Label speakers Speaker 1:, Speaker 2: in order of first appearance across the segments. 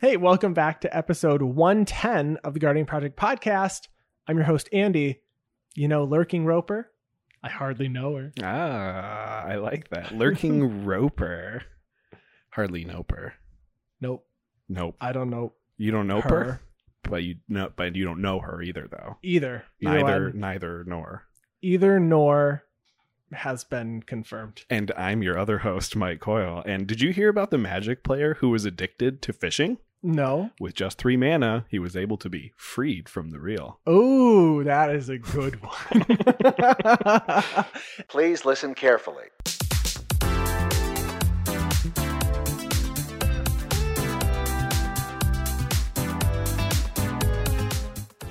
Speaker 1: Hey, welcome back to episode 110 of the Guardian Project podcast. I'm your host, Andy. You know Lurking Roper? I hardly know her.
Speaker 2: Ah, I like that. Lurking Roper. Hardly Noper.
Speaker 1: Nope.
Speaker 2: Nope.
Speaker 1: I don't know
Speaker 2: You don't know
Speaker 1: her
Speaker 2: her, but you know, but you don't know her either, though.
Speaker 1: either. Either,
Speaker 2: Neither,
Speaker 1: one.
Speaker 2: neither nor.
Speaker 1: either nor has been confirmed.
Speaker 2: And I'm your other host, Mike Coyle. And did you hear about the Magic player who was addicted to fishing?
Speaker 1: No.
Speaker 2: With just three mana, he was able to be freed from the reel.
Speaker 1: Oh, that is a good one.
Speaker 3: Please listen carefully.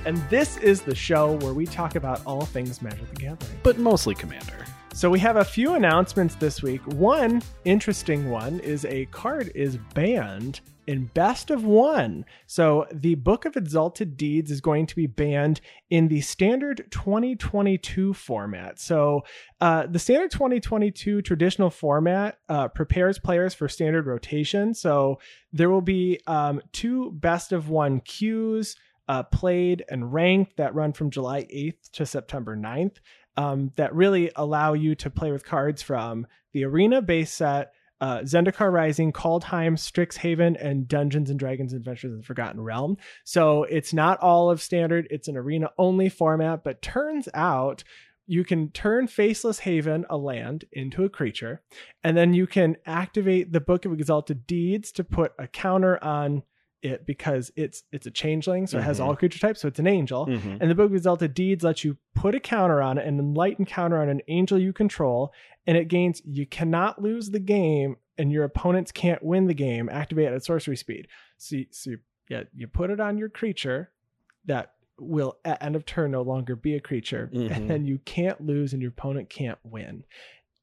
Speaker 1: and this is the show where we talk about all things Magic the Gathering.
Speaker 2: But mostly Commander.
Speaker 1: So we have a few announcements this week. One interesting one is a card is banned in best of one. So the Book of Exalted Deeds is going to be banned in the standard 2022 format. So uh, the standard 2022 traditional format uh, prepares players for standard rotation. So there will be um, two best of one queues. Uh, played and ranked that run from July 8th to September 9th um, that really allow you to play with cards from the Arena base set, uh, Zendikar Rising, Kaldheim, Strixhaven, and Dungeons and Dragons Adventures in the Forgotten Realm. So it's not all of standard, it's an arena only format, but turns out you can turn Faceless Haven, a land, into a creature, and then you can activate the Book of Exalted Deeds to put a counter on it because it's it's a changeling, so it has all creature types, so it's an angel.
Speaker 2: Mhm.
Speaker 1: And the Book of Exalted Deeds lets you put a counter on it, an enlightened counter on an angel you control, and it gains you cannot lose the game and your opponents can't win the game, activate at sorcery speed. So, you, so you, yeah, you put it on your creature that will at end of turn no longer be a creature,
Speaker 2: Mhm.
Speaker 1: and then you can't lose and your opponent can't win.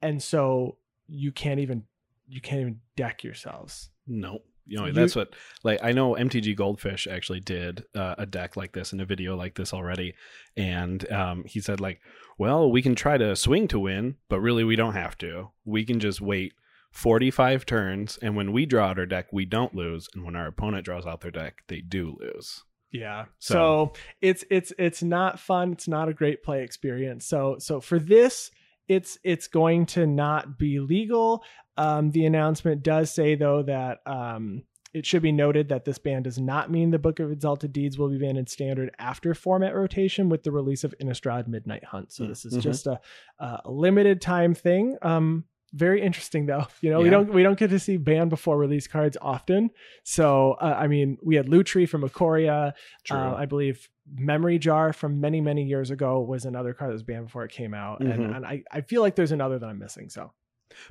Speaker 1: And so you can't even you can't even deck yourselves.
Speaker 2: No. You know,
Speaker 1: You-
Speaker 2: that's what, like, I know MTG Goldfish actually did uh, a deck like this and a video like this already. And um, he said, like, well, we can try to swing to win, but really we don't have to. We can just wait 45 turns. And when we draw out our deck, we don't lose. And when our opponent draws out their deck, they do lose.
Speaker 1: Yeah.
Speaker 2: So-
Speaker 1: So, it's it's it's not fun. It's not a great play experience. So so for this, it's it's going to not be legal. Um, the announcement does say though that um, it should be noted that this ban does not mean the Book of Exalted Deeds will be banned in standard after format rotation with the release of Innistrad Midnight Hunt. So this is
Speaker 2: Mhm.
Speaker 1: just a, a limited time thing. Um, very interesting though. You know, we don't we don't get to see ban before release cards often. So uh, I mean, we had Lutri from.
Speaker 2: True.
Speaker 1: Uh, I believe Memory Jar from many, many years ago was another card that was banned before it came out. And,
Speaker 2: Mhm.
Speaker 1: and I, I feel like there's another that I'm missing. So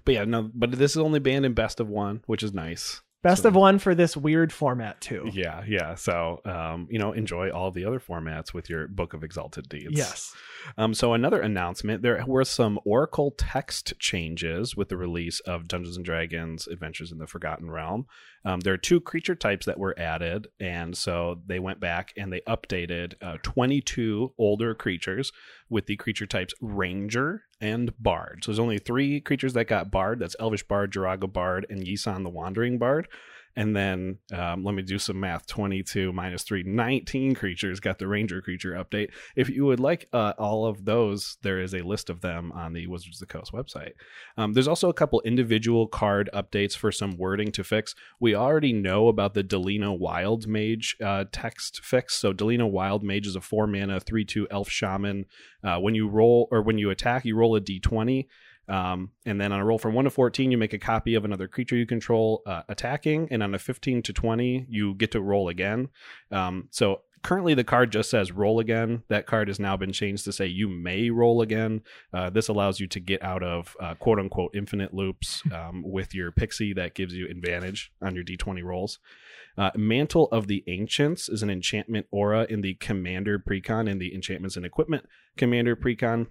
Speaker 2: but yeah, no, but this is only banned in best of one, which is nice.
Speaker 1: Best
Speaker 2: So-
Speaker 1: of one for this weird format too.
Speaker 2: Yeah, yeah. So, um, you know, enjoy all the other formats with your Book of Exalted Deeds.
Speaker 1: Yes.
Speaker 2: Um, so another announcement: there were some Oracle text changes with the release of Dungeons and Dragons: Adventures in the Forgotten Realm. Um, there are two creature types that were added, and so they went back and they updated uh, 22 older creatures with the creature types Ranger and Bard. So there's only three creatures that got Bard. That's Elvish Bard, Jiraga Bard, and Yisan the Wandering Bard. And then um, let me do some math 22 minus 3, 19 creatures got the Ranger creature update. If you would like uh, all of those, there is a list of them on the Wizards of the Coast website. Um, there's also a couple individual card updates for some wording to fix. We already know about the Delina Wild Mage uh, text fix. So, Delina Wild Mage is a 4 mana, 3 2 elf shaman. Uh, when you roll or when you attack, you roll a d20. Um, and then on a roll from 1 to 14, you make a copy of another creature you control uh, attacking. And on a 15 to 20, you get to roll again. Um, so currently the card just says roll again. That card has now been changed to say you may roll again. Uh, this allows you to get out of uh, quote unquote infinite loops um, with your pixie that gives you advantage on your d20 rolls. Uh, Mantle of the Ancients is an enchantment aura in the Commander Precon in the Enchantments and Equipment Commander Precon.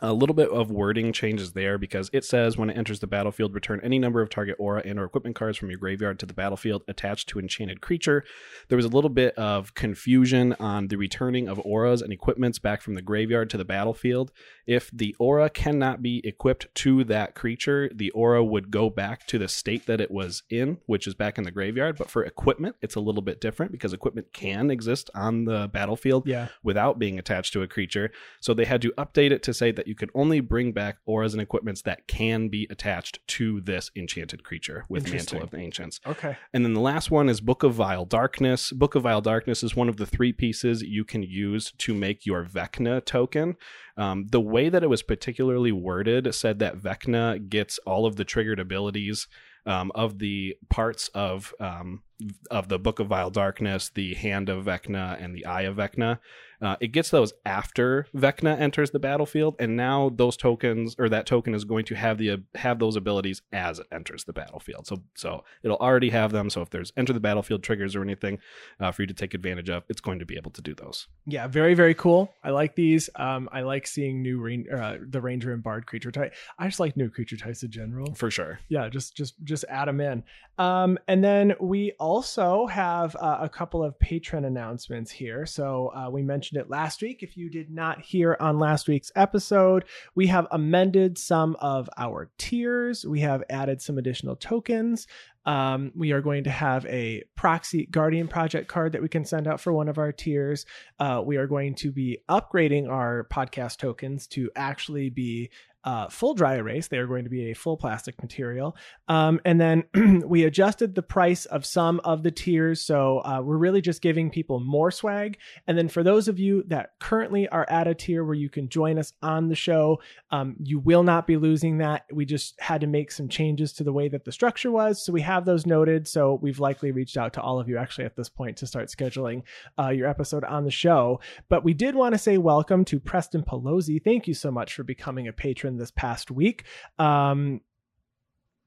Speaker 2: A little bit of wording changes there because it says when it enters the battlefield, return any number of target aura and or equipment cards from your graveyard to the battlefield attached to enchanted creature. There was a little bit of confusion on the returning of auras and equipments back from the graveyard to the battlefield. If the aura cannot be equipped to that creature, the aura would go back to the state that it was in, which is back in the graveyard. But for equipment, it's a little bit different because equipment can exist on the battlefield
Speaker 1: Yeah.
Speaker 2: without being attached to a creature. So they had to update it to say that you can only bring back auras and equipments that can be attached to this enchanted creature with Mantle of the Ancients.
Speaker 1: Okay.
Speaker 2: And then the last one is Book of Vile Darkness. Book of Vile Darkness is one of the three pieces you can use to make your Vecna token. Um, the way that it was particularly worded said that Vecna gets all of the triggered abilities um, of the parts of um, of the Book of Vile Darkness, the Hand of Vecna, and the Eye of Vecna. Uh, it gets those after Vecna enters the battlefield, and now those tokens or that token is going to have the have those abilities as it enters the battlefield. So so it'll already have them. So if there's enter the battlefield triggers or anything uh, for you to take advantage of, it's going to be able to do those.
Speaker 1: Yeah, very very cool. I like these. Um, I like seeing new ran- uh, the ranger and bard creature type. I just like new creature types in general.
Speaker 2: For sure.
Speaker 1: Yeah, just just just add them in. Um, and then we also have uh, a couple of patron announcements here. So uh, we mentioned it last week. If you did not hear on last week's episode, we have amended some of our tiers. We have added some additional tokens. Um, we are going to have a proxy guardian project card that we can send out for one of our tiers. Uh, we are going to be upgrading our podcast tokens to actually be uh, full dry erase. They are going to be a full plastic material. Um, and then we adjusted the price of some of the tiers. So uh, we're really just giving people more swag. And then for those of you that currently are at a tier where you can join us on the show, um, you will not be losing that. We just had to make some changes to the way that the structure was. So we have those noted. So we've likely reached out to all of you actually at this point to start scheduling uh, your episode on the show. But we did want to say welcome to Preston Pelosi. Thank you so much for becoming a patron this past week. Um,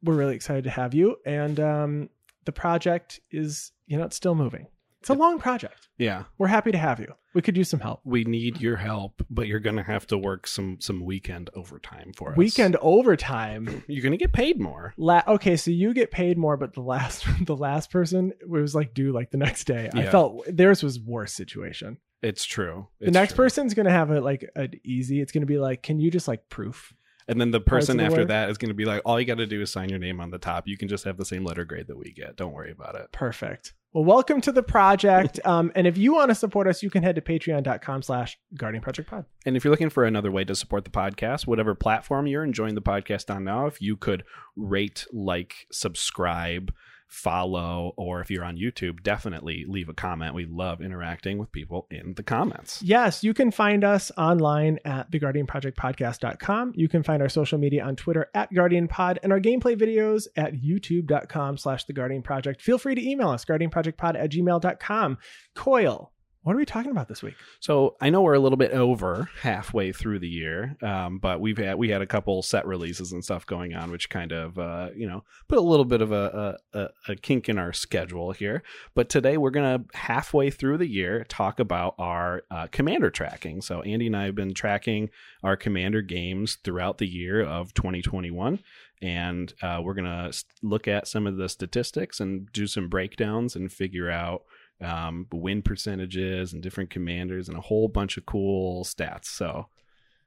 Speaker 1: we're really excited to have you. And um, the project is, you know, it's still moving. It's a long project.
Speaker 2: Yeah.
Speaker 1: We're happy to have you. We could use some help.
Speaker 2: We need your help, but you're going to have to work some some weekend overtime for us.
Speaker 1: Weekend overtime.
Speaker 2: You're going to get paid more.
Speaker 1: La- okay, so you get paid more, but the last the last person was like due like the next day. I felt theirs was worse situation.
Speaker 2: It's true.
Speaker 1: The next
Speaker 2: true.
Speaker 1: person's gonna have it like an easy. It's gonna be like, can you just like proof?
Speaker 2: And then the person after
Speaker 1: work.
Speaker 2: that is going to be like, all you got to do is sign your name on the top. You can just have the same letter grade that we get. Don't worry about it.
Speaker 1: Perfect. Well, welcome to the project. um, and if you want to support us, you can head to patreon.com slash guardian project pod.
Speaker 2: And if you're looking for another way to support the podcast, whatever platform you're enjoying the podcast on now, if you could rate, like, subscribe, follow, or if you're on YouTube, definitely leave a comment. We love interacting with people in the comments.
Speaker 1: Yes, you can find us online at theguardianprojectpodcast.com. You can find our social media on Twitter at guardianpod and our gameplay videos at youtube.com slash the guardian project. Feel free to email us, guardianprojectpod at gmail.com. Coyle, what are we talking about this week?
Speaker 2: So I know we're a little bit over halfway through the year, um, but we've had we had a couple set releases and stuff going on, which kind of uh, you know put a little bit of a, a, a- kink in our schedule here. But today we're gonna halfway through the year talk about our uh, commander tracking. So Andy and I have been tracking our commander games throughout the year of 2021. And uh, we're gonna look at some of the statistics and do some breakdowns and figure out um, win percentages and different commanders and a whole bunch of cool stats. So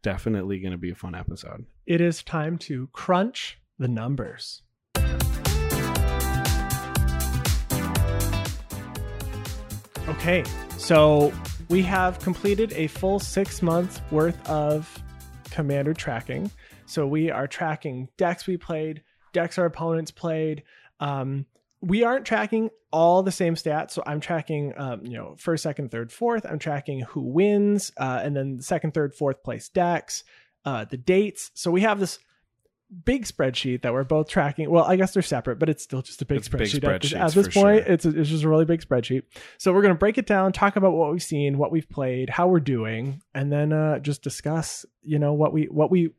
Speaker 2: definitely going to be a fun episode.
Speaker 1: It is time to crunch the numbers. Okay, so we have completed a full six months worth of commander tracking. So we are tracking decks we played, decks our opponents played. Um, we aren't tracking all the same stats. So I'm tracking, um, you know, first, second, third, fourth. I'm tracking who wins, uh, and then second, third, fourth place decks, uh, the dates. So we have this big spreadsheet that we're both tracking. Well, I guess they're separate, but it's still just a big
Speaker 2: It's big
Speaker 1: spreadsheet. at this, at this point,
Speaker 2: sure.
Speaker 1: it's a, it's just a really big spreadsheet. So we're gonna break it down, talk about what we've seen, what we've played, how we're doing, and then uh, just discuss, you know, what we what we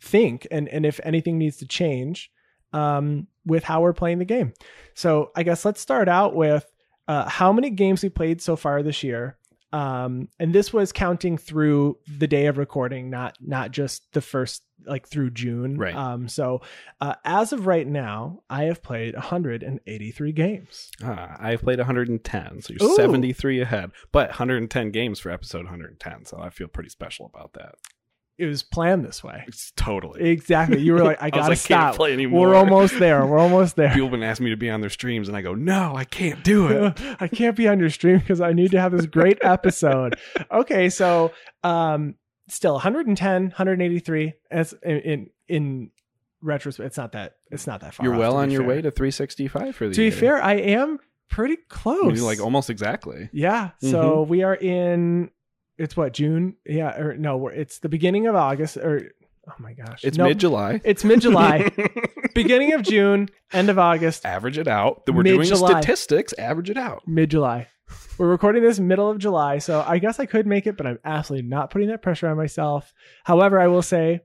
Speaker 1: think and and if anything needs to change um, with how we're playing the game. So I guess let's start out with uh, how many games we played so far this year. Um, and this was counting through the day of recording, not not just the first like through June.
Speaker 2: Right.
Speaker 1: Um, so uh, as of right now, I have played 183 games.
Speaker 2: Ah, I've played 110, so you're
Speaker 1: Ooh.
Speaker 2: 73 ahead. But 110 games for episode 110, so I feel pretty special about that.
Speaker 1: It was planned this way.
Speaker 2: It's totally.
Speaker 1: Exactly. You were like, I gotta
Speaker 2: like, can't
Speaker 1: stop. We're almost there. We're almost there.
Speaker 2: People have been asking me to be on their streams, and I go, no, I can't do it.
Speaker 1: I can't be on your stream because I need to have this great episode. okay, so um still 110, 183 as in in, in retrospect it's not that it's not that far.
Speaker 2: You're
Speaker 1: off,
Speaker 2: well on your
Speaker 1: fair.
Speaker 2: way to 365 for the
Speaker 1: To be fair, I am pretty close.
Speaker 2: mean, like almost exactly.
Speaker 1: yeah.
Speaker 2: Mm-hmm.
Speaker 1: So we are in it's what, June? Yeah, or no, it's the beginning of August or oh my gosh.
Speaker 2: It's
Speaker 1: No,
Speaker 2: mid July.
Speaker 1: It's mid July. beginning of June, end of August.
Speaker 2: average it out. We're doing
Speaker 1: Mid-July.
Speaker 2: statistics. Average it out.
Speaker 1: mid July. We're recording this middle of July, so I guess I could make it, but I'm absolutely not putting that pressure on myself. However, I will say,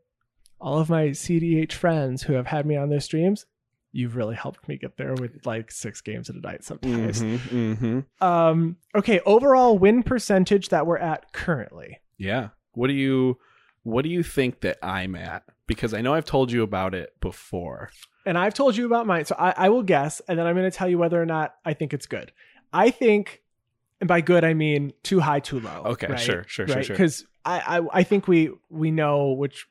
Speaker 1: all of my CDH friends who have had me on their streams, you've really helped me get there with like six games at a night sometimes.
Speaker 2: Mm-hmm, mm-hmm.
Speaker 1: Um, okay, overall win percentage that we're at currently.
Speaker 2: Yeah. What do you What do you think that I'm at? Because I know I've told you about it before.
Speaker 1: And I've told you about mine, so I, I will guess, and then I'm going to tell you whether or not I think it's good. I think, and by good I mean too high, too low.
Speaker 2: Okay,
Speaker 1: right?
Speaker 2: sure, sure, sure, sure.
Speaker 1: Because I, I, I think we we know which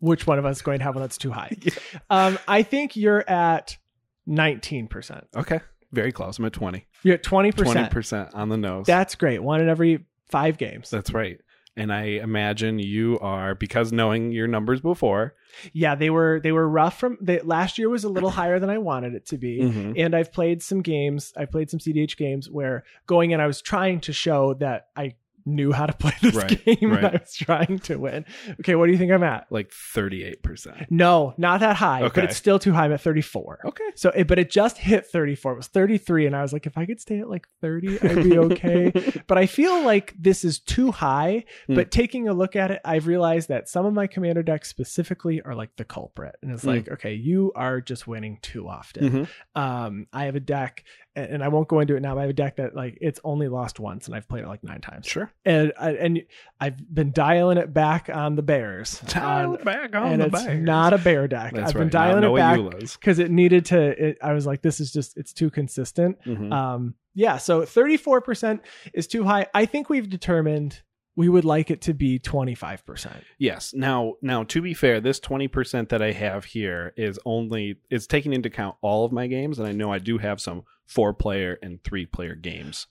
Speaker 1: which one of us is going to have one that's too high.
Speaker 2: Yeah.
Speaker 1: Um, I think you're at 19 percent.
Speaker 2: Okay. Very close. I'm at 20.
Speaker 1: You're at 20 percent.
Speaker 2: 20% on the nose.
Speaker 1: That's great. One in every five games.
Speaker 2: That's right. And I imagine you are because knowing your numbers before.
Speaker 1: Yeah, they were they were rough from they, last year was a little higher than I wanted it to be.
Speaker 2: Mhm.
Speaker 1: And I've played some games. I've played some CDH games where going in, I was trying to show that I knew how to play this
Speaker 2: Right,
Speaker 1: game.
Speaker 2: right.
Speaker 1: And I was trying to win. Okay, what do you think I'm at?
Speaker 2: Like 38%.
Speaker 1: No, not that high,
Speaker 2: Okay.
Speaker 1: but it's still too high. I'm at 34.
Speaker 2: Okay.
Speaker 1: So, it, but it just hit 34. It was 33, and I was like, if I could stay at like 30, I'd be okay. but I feel like this is too high.
Speaker 2: Hmm.
Speaker 1: But taking a look at it, I've realized that some of my commander decks specifically are like the culprit, and it's
Speaker 2: Hmm.
Speaker 1: like, okay, you are just winning too often.
Speaker 2: Mhm.
Speaker 1: Um, I have a deck, and, and I won't go into it now. But I have a deck that like it's only lost once, and I've played it like nine times.
Speaker 2: Sure.
Speaker 1: And I, and I've been dialing it back on the Bears.
Speaker 2: Dial
Speaker 1: On-
Speaker 2: back on
Speaker 1: and
Speaker 2: the
Speaker 1: it's
Speaker 2: Bears.
Speaker 1: not a bear deck.
Speaker 2: That's
Speaker 1: I've
Speaker 2: right.
Speaker 1: been dialing
Speaker 2: Not
Speaker 1: it back because it needed to. It, I was like, this is just it's too consistent.
Speaker 2: Mhm.
Speaker 1: Um, yeah. So thirty four percent is too high. I think we've determined we would like it to be twenty five percent.
Speaker 2: Yes. Now, now to be fair, this twenty percent that I have here is only is taking into account all of my games, and I know I do have some four player and three player games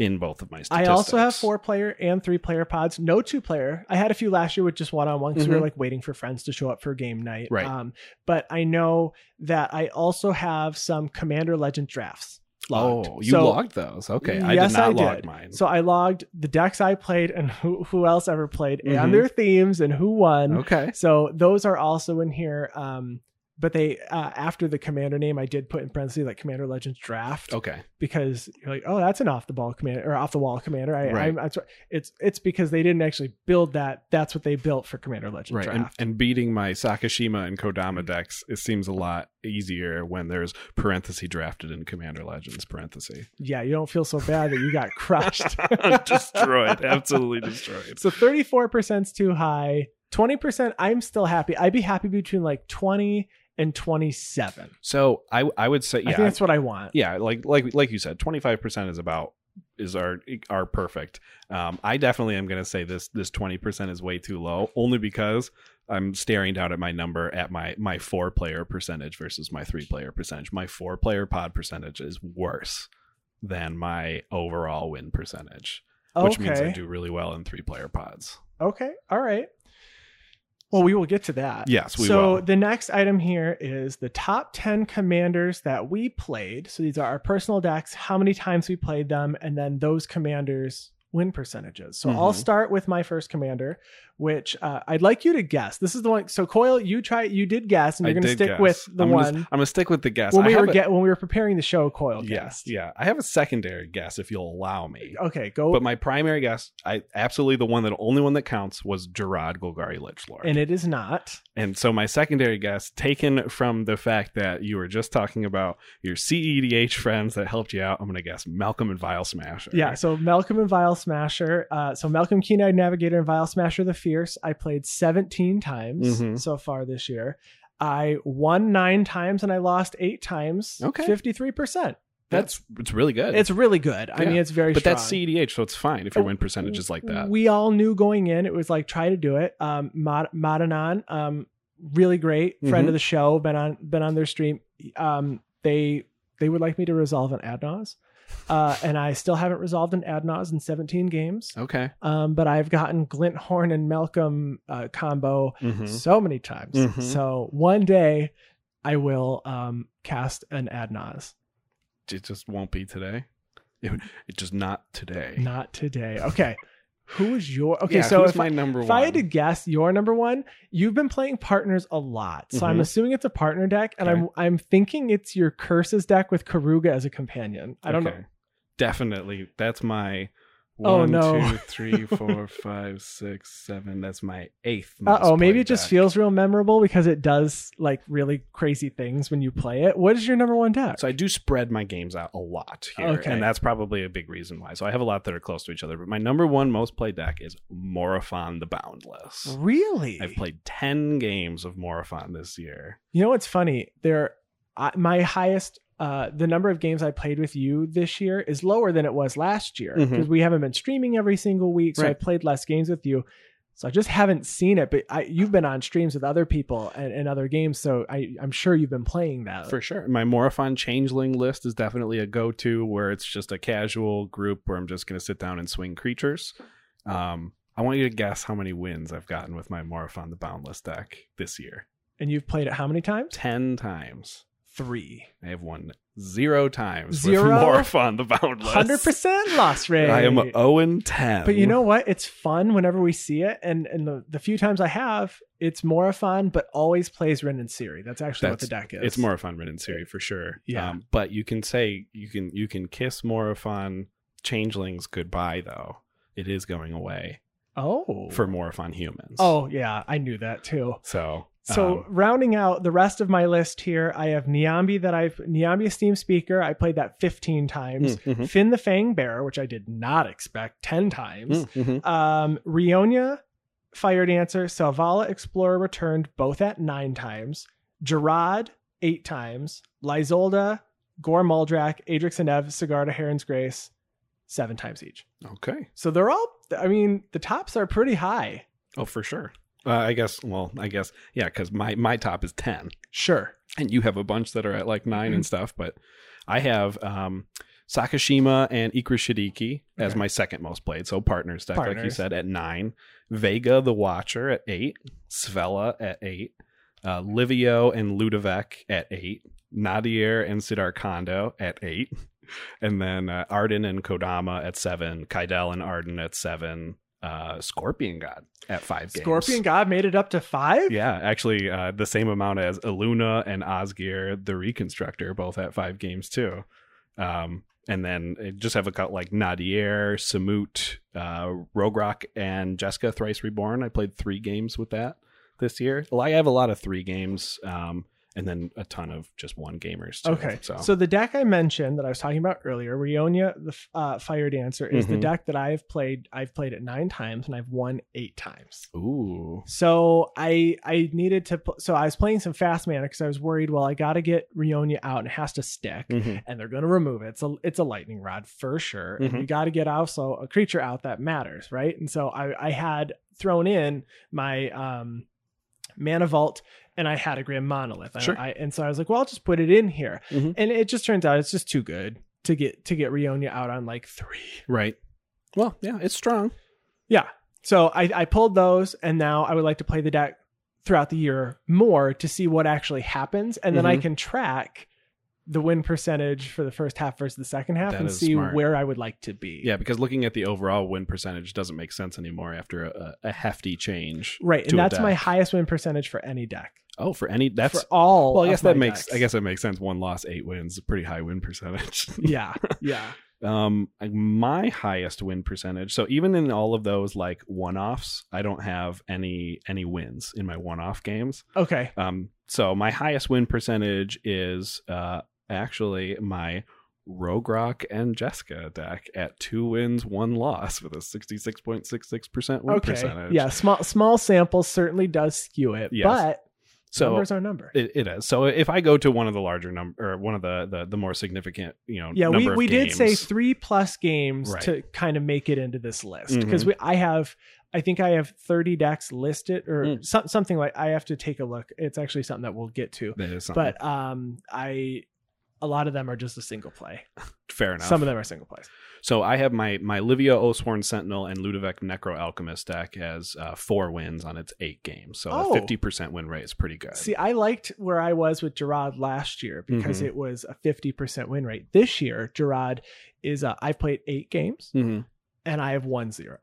Speaker 2: in both of my statistics.
Speaker 1: I also have four player and three player pods. No two player. I had a few last year with just one on one because we were
Speaker 2: Mhm.
Speaker 1: like waiting for friends to show up for game night.
Speaker 2: Right.
Speaker 1: Um, but I know that I also have some Commander Legend drafts. Logged.
Speaker 2: Oh, you
Speaker 1: So-
Speaker 2: logged those? Okay, I
Speaker 1: Yes,
Speaker 2: did not
Speaker 1: I
Speaker 2: log
Speaker 1: did.
Speaker 2: mine.
Speaker 1: So I logged the decks I played and who, who else ever played
Speaker 2: Mhm.
Speaker 1: and their themes and who won.
Speaker 2: okay,
Speaker 1: So those are also in here. Um, but they uh, after the commander name, I did put in parentheses like Commander Legends Draft
Speaker 2: okay,
Speaker 1: because you're like, oh, that's an off the ball commander or off the wall commander. I,
Speaker 2: Right.
Speaker 1: I'm, that's what- it's it's because they didn't actually build that. That's what they built for Commander Legends
Speaker 2: right. And,
Speaker 1: Draft.
Speaker 2: and beating my Sakashima and Kodama decks, it seems a lot easier when there's parenthesis drafted in Commander Legends parenthesis.
Speaker 1: yeah, you don't feel so bad that you got crushed.
Speaker 2: destroyed, absolutely destroyed.
Speaker 1: So 34% is too high. 20%, I'm still happy. I'd be happy between like 20 and 27.
Speaker 2: So I I would say
Speaker 1: I think
Speaker 2: yeah
Speaker 1: that's what I want.
Speaker 2: yeah like like like you said, twenty five percent is about is our our perfect. Um, I definitely am going to say this this twenty percent is way too low, only because I'm staring down at my number at my my four player percentage versus my three player percentage. My four player pod percentage is worse than my overall win percentage, which means I do really well in three player pods.
Speaker 1: Okay. All right. Well, we will get to that.
Speaker 2: Yes, we
Speaker 1: so
Speaker 2: will.
Speaker 1: the next item here is the top 10 commanders that we played. So these are our personal decks, how many times we played them, and then those commanders win percentages. So I'll
Speaker 2: Mhm.
Speaker 1: start with my first commander, which uh, I'd like you to guess. This is the one. So Coyle, you try, you did guess, and you're going to stick
Speaker 2: guess.
Speaker 1: with the
Speaker 2: I'm
Speaker 1: one.
Speaker 2: Gonna, I'm gonna stick with the guess.
Speaker 1: when we were
Speaker 2: a-
Speaker 1: get, when we were preparing the show, Coyle
Speaker 2: yes,
Speaker 1: guessed.
Speaker 2: yeah. I have a secondary guess if you'll allow me.
Speaker 1: Okay, go.
Speaker 2: But my primary guess, I absolutely the one that only one that counts was Gerard Golgari Lichlord.
Speaker 1: and it is not.
Speaker 2: And so my secondary guess, taken from the fact that you were just talking about your CEDH friends that helped you out, I'm gonna guess Malcolm and Vial Smasher.
Speaker 1: Yeah, so Malcolm and Vial Smasher. Uh, so Malcolm Keen-Eyed Navigator and Vial Smasher the Fierce. I played 17 times
Speaker 2: Mhm.
Speaker 1: so far this year. I won nine times and I lost eight times.
Speaker 2: Okay.
Speaker 1: 53%.
Speaker 2: That's it's really good.
Speaker 1: It's really good. I mean, it's very
Speaker 2: but
Speaker 1: strong.
Speaker 2: that's CEDH, so it's fine if your win percentage is like that.
Speaker 1: We all knew going in, it was like try to do it. Um, Mod- Modanon, um, really great friend
Speaker 2: Mhm.
Speaker 1: of the show. Been on been on their stream. Um, they they would like me to resolve an Ad Naus, uh, and I still haven't resolved an Ad Naus in 17 games.
Speaker 2: okay.
Speaker 1: Um, but I've gotten Glint-Horn and Malcolm uh, combo
Speaker 2: Mhm.
Speaker 1: so many times.
Speaker 2: Mhm.
Speaker 1: So one day I will um, cast an Ad Naus.
Speaker 2: It just won't be today. It, it just not today.
Speaker 1: Not today. Okay. Who is your okay?
Speaker 2: Yeah,
Speaker 1: so if
Speaker 2: my
Speaker 1: I,
Speaker 2: number
Speaker 1: if
Speaker 2: one?
Speaker 1: I had to guess your number one, you've been playing partners a lot, so I'm
Speaker 2: Mhm.
Speaker 1: assuming it's a partner deck, and
Speaker 2: Okay.
Speaker 1: I'm I'm thinking it's your curses deck with Keruga as a companion. I don't
Speaker 2: Okay.
Speaker 1: know.
Speaker 2: Definitely. That's my
Speaker 1: Oh,
Speaker 2: one,
Speaker 1: no.
Speaker 2: two, three, four, five, six, seven. That's my eighth.
Speaker 1: Uh oh, maybe it just
Speaker 2: deck.
Speaker 1: feels real memorable because it does like really crazy things when you play it. What is your number one deck?
Speaker 2: So I do spread my games out a lot here,
Speaker 1: Okay.
Speaker 2: and that's probably a big reason why. So I have a lot that are close to each other. But my number one most played deck is Morophon the Boundless.
Speaker 1: really?
Speaker 2: I've played ten games of Morophon this year.
Speaker 1: You know what's funny? There, I, my highest, uh, the number of games I played with you this year is lower than it was last year because we haven't been streaming every single week, so I played less games with you. So I just haven't seen it, but I, you've been on streams with other people and, and other games, so I, I'm sure you've been playing that.
Speaker 2: For sure. My Morophon Changeling list is definitely a go to where it's just a casual group where I'm just going to sit down and swing creatures. Um, I want you to guess how many wins I've gotten with my Morophon the Boundless deck this year.
Speaker 1: and you've played it how many times?
Speaker 2: 10 times.
Speaker 1: Three.
Speaker 2: I have won zero times
Speaker 1: Zero?
Speaker 2: with Morophon the Boundless.
Speaker 1: Hundred percent loss rate.
Speaker 2: I am 0 and 10.
Speaker 1: But you know what? It's fun whenever we see it, and and the, the few times I have, it's more but always plays Rin and Seri. That's actually what the deck is.
Speaker 2: It's Morophon Rin and Seri for sure.
Speaker 1: Yeah.
Speaker 2: Um, but you can say you can you can kiss Morophon Changelings goodbye though. It is going away
Speaker 1: Oh.
Speaker 2: for Morophon humans.
Speaker 1: Oh yeah, I knew that too.
Speaker 2: So
Speaker 1: So
Speaker 2: um,
Speaker 1: rounding out the rest of my list here, I have Niambi that I've Niambi Esteemed Speaker. I played that 15 times.
Speaker 2: mm, mhm,
Speaker 1: Fynn the Fangbearer, which I did not expect, 10 times.
Speaker 2: mm, mhm.
Speaker 1: Um, Rionya Fire Dancer, Selvala Explorer returned both at nine times. Gerard eight times. Lyzolda, Gor Muldrak, Adrix and Nev, Sigarda Heron's Grace, seven times each.
Speaker 2: Okay.
Speaker 1: So they're all. I mean, the tops are pretty high.
Speaker 2: Oh, for sure. Uh, I guess. Well, I guess. Yeah, because my my top is ten,
Speaker 1: Sure.
Speaker 2: and you have a bunch that are at like 9
Speaker 1: Mm-hmm.
Speaker 2: and stuff. But I have um, Sakashima and Ikra Shidiqi as
Speaker 1: Okay.
Speaker 2: my second most played. So partners deck, like you
Speaker 1: Partners.
Speaker 2: said, at nine. Vega the Watcher at eight. Svella at eight. Uh, Livio and Ludevic at eight. Nadir and Kondo at eight. And then uh, Ardenn and Kodama at seven. Kydele and Ardenn at seven. Uh, Scorpion God at five games.
Speaker 1: Scorpion God made it up to five.
Speaker 2: Yeah, actually, uh, the same amount as Illuna and Osgir, the Reconstructor, both at five games too. Um, and then just have a cut like Nadir, Samut, uh, Rograkh, and Jessica Thrice Reborn. I played three games with that this year. Well, I have a lot of three games, um, and then a ton of just one gamers. Too,
Speaker 1: Okay,
Speaker 2: so,
Speaker 1: so. the deck I mentioned that I was talking about earlier, Rionya the uh, Fire Dancer, is the
Speaker 2: Mhm.
Speaker 1: deck that I've played. I've played it nine times and I've won eight times.
Speaker 2: ooh,
Speaker 1: So I I needed to. pl- So I was playing some fast mana because I was worried. Well, I got to get Rionya out and it has to stick,
Speaker 2: Mhm.
Speaker 1: and they're going to remove it. It's a it's a lightning rod for sure, and
Speaker 2: Mhm.
Speaker 1: you got to get also a creature out that matters, right? And so I I had thrown in my um mana vault and I had a Grim Monolith.
Speaker 2: Sure.
Speaker 1: I, and so I was like, well, I'll just put it in here.
Speaker 2: Mhm.
Speaker 1: And it just turns out it's just too good to get to get Rionya out on like three.
Speaker 2: right. Well, yeah, it's strong.
Speaker 1: Yeah. So I, I pulled those, and now I would like to play the deck throughout the year more to see what actually happens, and then I
Speaker 2: Mhm.
Speaker 1: can track the win percentage for the first half versus the second half
Speaker 2: That
Speaker 1: and see
Speaker 2: smart.
Speaker 1: where I would like to be.
Speaker 2: Yeah, because looking at the overall win percentage doesn't make sense anymore after a, a hefty change.
Speaker 1: Right, and that's my highest win percentage for any deck.
Speaker 2: Oh, for any that's
Speaker 1: for all.
Speaker 2: well. I guess that makes
Speaker 1: decks.
Speaker 2: I guess that makes sense. One loss, eight wins, a pretty high win percentage.
Speaker 1: Yeah, yeah.
Speaker 2: um, my highest win percentage. So even in all of those like one offs, I don't have any any wins in my one off games.
Speaker 1: Okay.
Speaker 2: Um, so my highest win percentage is uh actually my Rograkh and Jessica deck at two wins, one loss with a 66.66% win
Speaker 1: Okay.
Speaker 2: percentage.
Speaker 1: Yeah, small small sample certainly does skew it,
Speaker 2: Yes.
Speaker 1: but
Speaker 2: So
Speaker 1: numbers are number.
Speaker 2: it, it is. So if I go to one of the larger number or one of the, the, the more significant, you know,
Speaker 1: yeah, we, we did say three plus games
Speaker 2: Right.
Speaker 1: to kind of make it into this list because
Speaker 2: Mhm.
Speaker 1: we I have I think I have 30 decks listed or
Speaker 2: Mm.
Speaker 1: some, something like I have to take a look. It's actually something that we'll get to.
Speaker 2: that is something.
Speaker 1: But um I a lot of them are just a single play.
Speaker 2: fair enough.
Speaker 1: Some of them are single plays.
Speaker 2: So I have my my Livio Oathsworn Sentinel and Ludevic Necro Alchemist deck has uh, four wins on its eight games. So
Speaker 1: Oh.
Speaker 2: a fifty percent win rate is pretty good.
Speaker 1: See, I liked where I was with Gerard last year because
Speaker 2: Mhm.
Speaker 1: it was a 50% win rate. This year, Gerard is uh, I've played 8 games
Speaker 2: Mhm.
Speaker 1: and I have 1-0.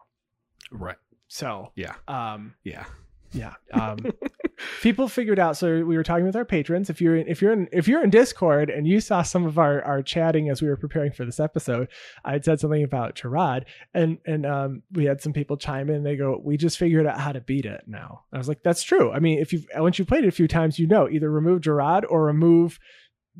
Speaker 2: Right.
Speaker 1: So,
Speaker 2: Yeah.
Speaker 1: um
Speaker 2: Yeah.
Speaker 1: yeah um people figured out so we were talking with our patrons. If you're in if you're in if you're in discord and you saw some of our our chatting as we were preparing for this episode i had said something about Gerard, and and um we had some people chime in. And they go we just figured out how to beat it now. I was like that's true. I mean if you've once you've played it a few times you know either remove Gerard or remove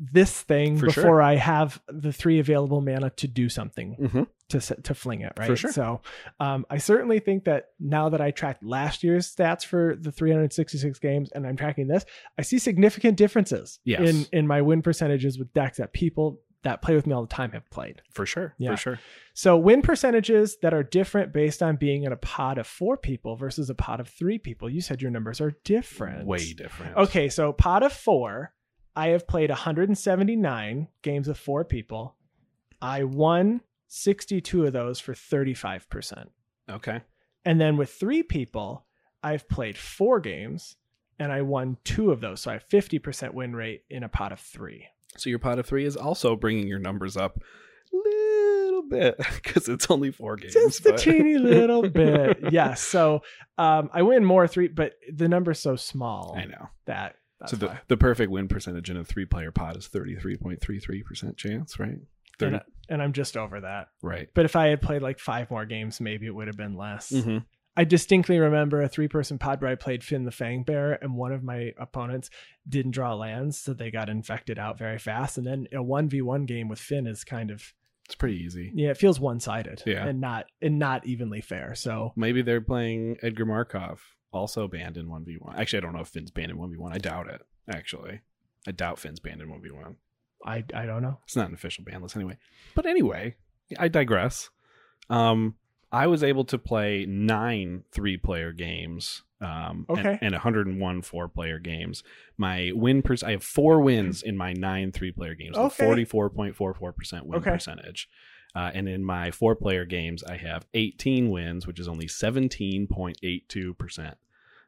Speaker 1: this thing
Speaker 2: For
Speaker 1: before
Speaker 2: sure.
Speaker 1: i have the three available mana to do something
Speaker 2: hmm
Speaker 1: to to fling it right
Speaker 2: sure.
Speaker 1: so um, i certainly think that now that i tracked last year's stats for the 366 games and i'm tracking this i see significant differences
Speaker 2: Yes.
Speaker 1: in in my win percentages with decks that people that play with me all the time have played
Speaker 2: For sure.
Speaker 1: Yeah.
Speaker 2: For sure.
Speaker 1: so win percentages that are different based on being in a pod of four people versus a pod of three people you said your numbers are different
Speaker 2: Way different.
Speaker 1: okay so pod of four i have played 179 games with four people i won 62 of those for 35%
Speaker 2: Okay.
Speaker 1: and then with three people i've played four games and i won two of those so i have 50% win rate in a pot of three
Speaker 2: So your pot of three is also bringing your numbers up a little bit because it's only four games.
Speaker 1: just a teeny little bit yes so um, i win more three but the number's so small
Speaker 2: I know.
Speaker 1: that that's
Speaker 2: so the, the perfect win percentage in a three player pot is 33.33% chance, right? 30,
Speaker 1: And, and i'm just over that
Speaker 2: right.
Speaker 1: but if i had played like five more games maybe it would have been less
Speaker 2: hmm
Speaker 1: I distinctly remember a three person pod where I played Fynn the Fang Bear, and one of my opponents didn't draw lands, so they got infected out very fast. And then a 1v1 game with Fynn is kind of,
Speaker 2: It's pretty easy.
Speaker 1: yeah, it feels one sided
Speaker 2: Yeah.
Speaker 1: and not and not evenly fair. So
Speaker 2: Maybe they're playing Edgar Markov, also banned in 1v1. Actually, I don't know if Fynn's banned in 1v1. I doubt it, actually. I doubt Fynn's banned in 1v1.
Speaker 1: I, I don't know.
Speaker 2: It's not an official ban list anyway. But anyway, I digress. Um, I was able to play nine three player games um,
Speaker 1: Okay.
Speaker 2: and, 101 four player games. My win per I have four wins in my nine three player games,
Speaker 1: Okay.
Speaker 2: 44.44% win
Speaker 1: Okay.
Speaker 2: percentage. Uh, and in my four player games, I have 18 wins, which is only 17.82%.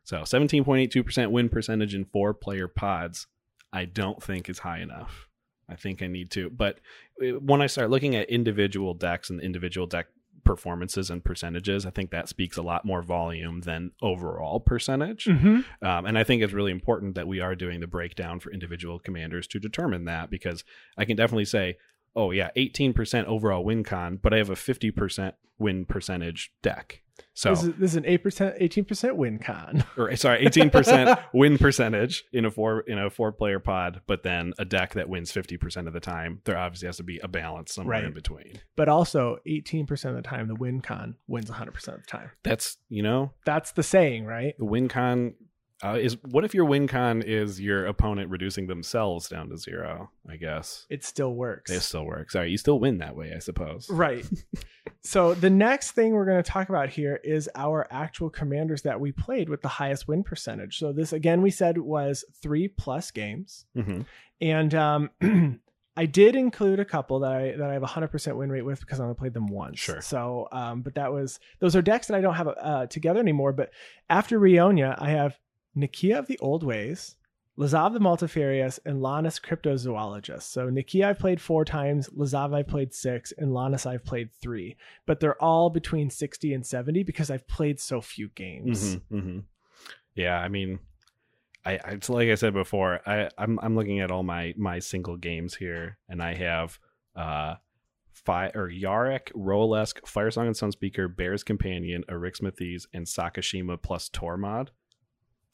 Speaker 2: So 17.82% win percentage in four player pods, I don't think is high enough. I think I need to. But uh, when I start looking at individual decks and individual deck performances and percentages, I think that speaks a lot more volume than overall percentage.
Speaker 1: Mhm.
Speaker 2: Um, and I think it's really important that we are doing the breakdown for individual commanders to determine that because I can definitely say, oh, yeah, 18% overall win con, but I have a 50% win percentage deck. So,
Speaker 1: This, is, this is an 8%, 18% win con.
Speaker 2: or sorry, 18% win percentage in a four in a four player pod, but then a deck that wins 50% of the time. There obviously has to be a balance somewhere
Speaker 1: Right.
Speaker 2: in between.
Speaker 1: But also, 18% of the time, the win con wins 100% of the time.
Speaker 2: That's, you know,
Speaker 1: That's the saying, right?
Speaker 2: the win con uh, is what if your win con is your opponent reducing themselves down to zero? I guess
Speaker 1: It still works.
Speaker 2: it still works. Sorry, you still win that way, I suppose.
Speaker 1: Right. so the next thing we're going to talk about here is our actual commanders that we played with the highest win percentage. So this again we said was three plus games,
Speaker 2: hmm
Speaker 1: and um, I did include a couple that I that I have a hundred percent win rate with because I only played them once.
Speaker 2: Sure.
Speaker 1: So, um, but that was those are decks that I don't have uh, together anymore. But after Rionya, I have Nikya of the Old Ways. Lazav the Multifarious and Lonis Cryptozoologist. So Nikya I've played four times, Lazav I've played six, and Lonis I've played three. But they're all between 60 and 70 because I've played so few games.
Speaker 2: hmm hmm Yeah, I mean, I, I it's like I said before, I I'm I'm looking at all my my single games here, and I have uh. Fi- or Yarok, Roalesk, Firesong and Sunspeaker, Bear's Companion, Erixmathes, and Sakashima plus Tormod.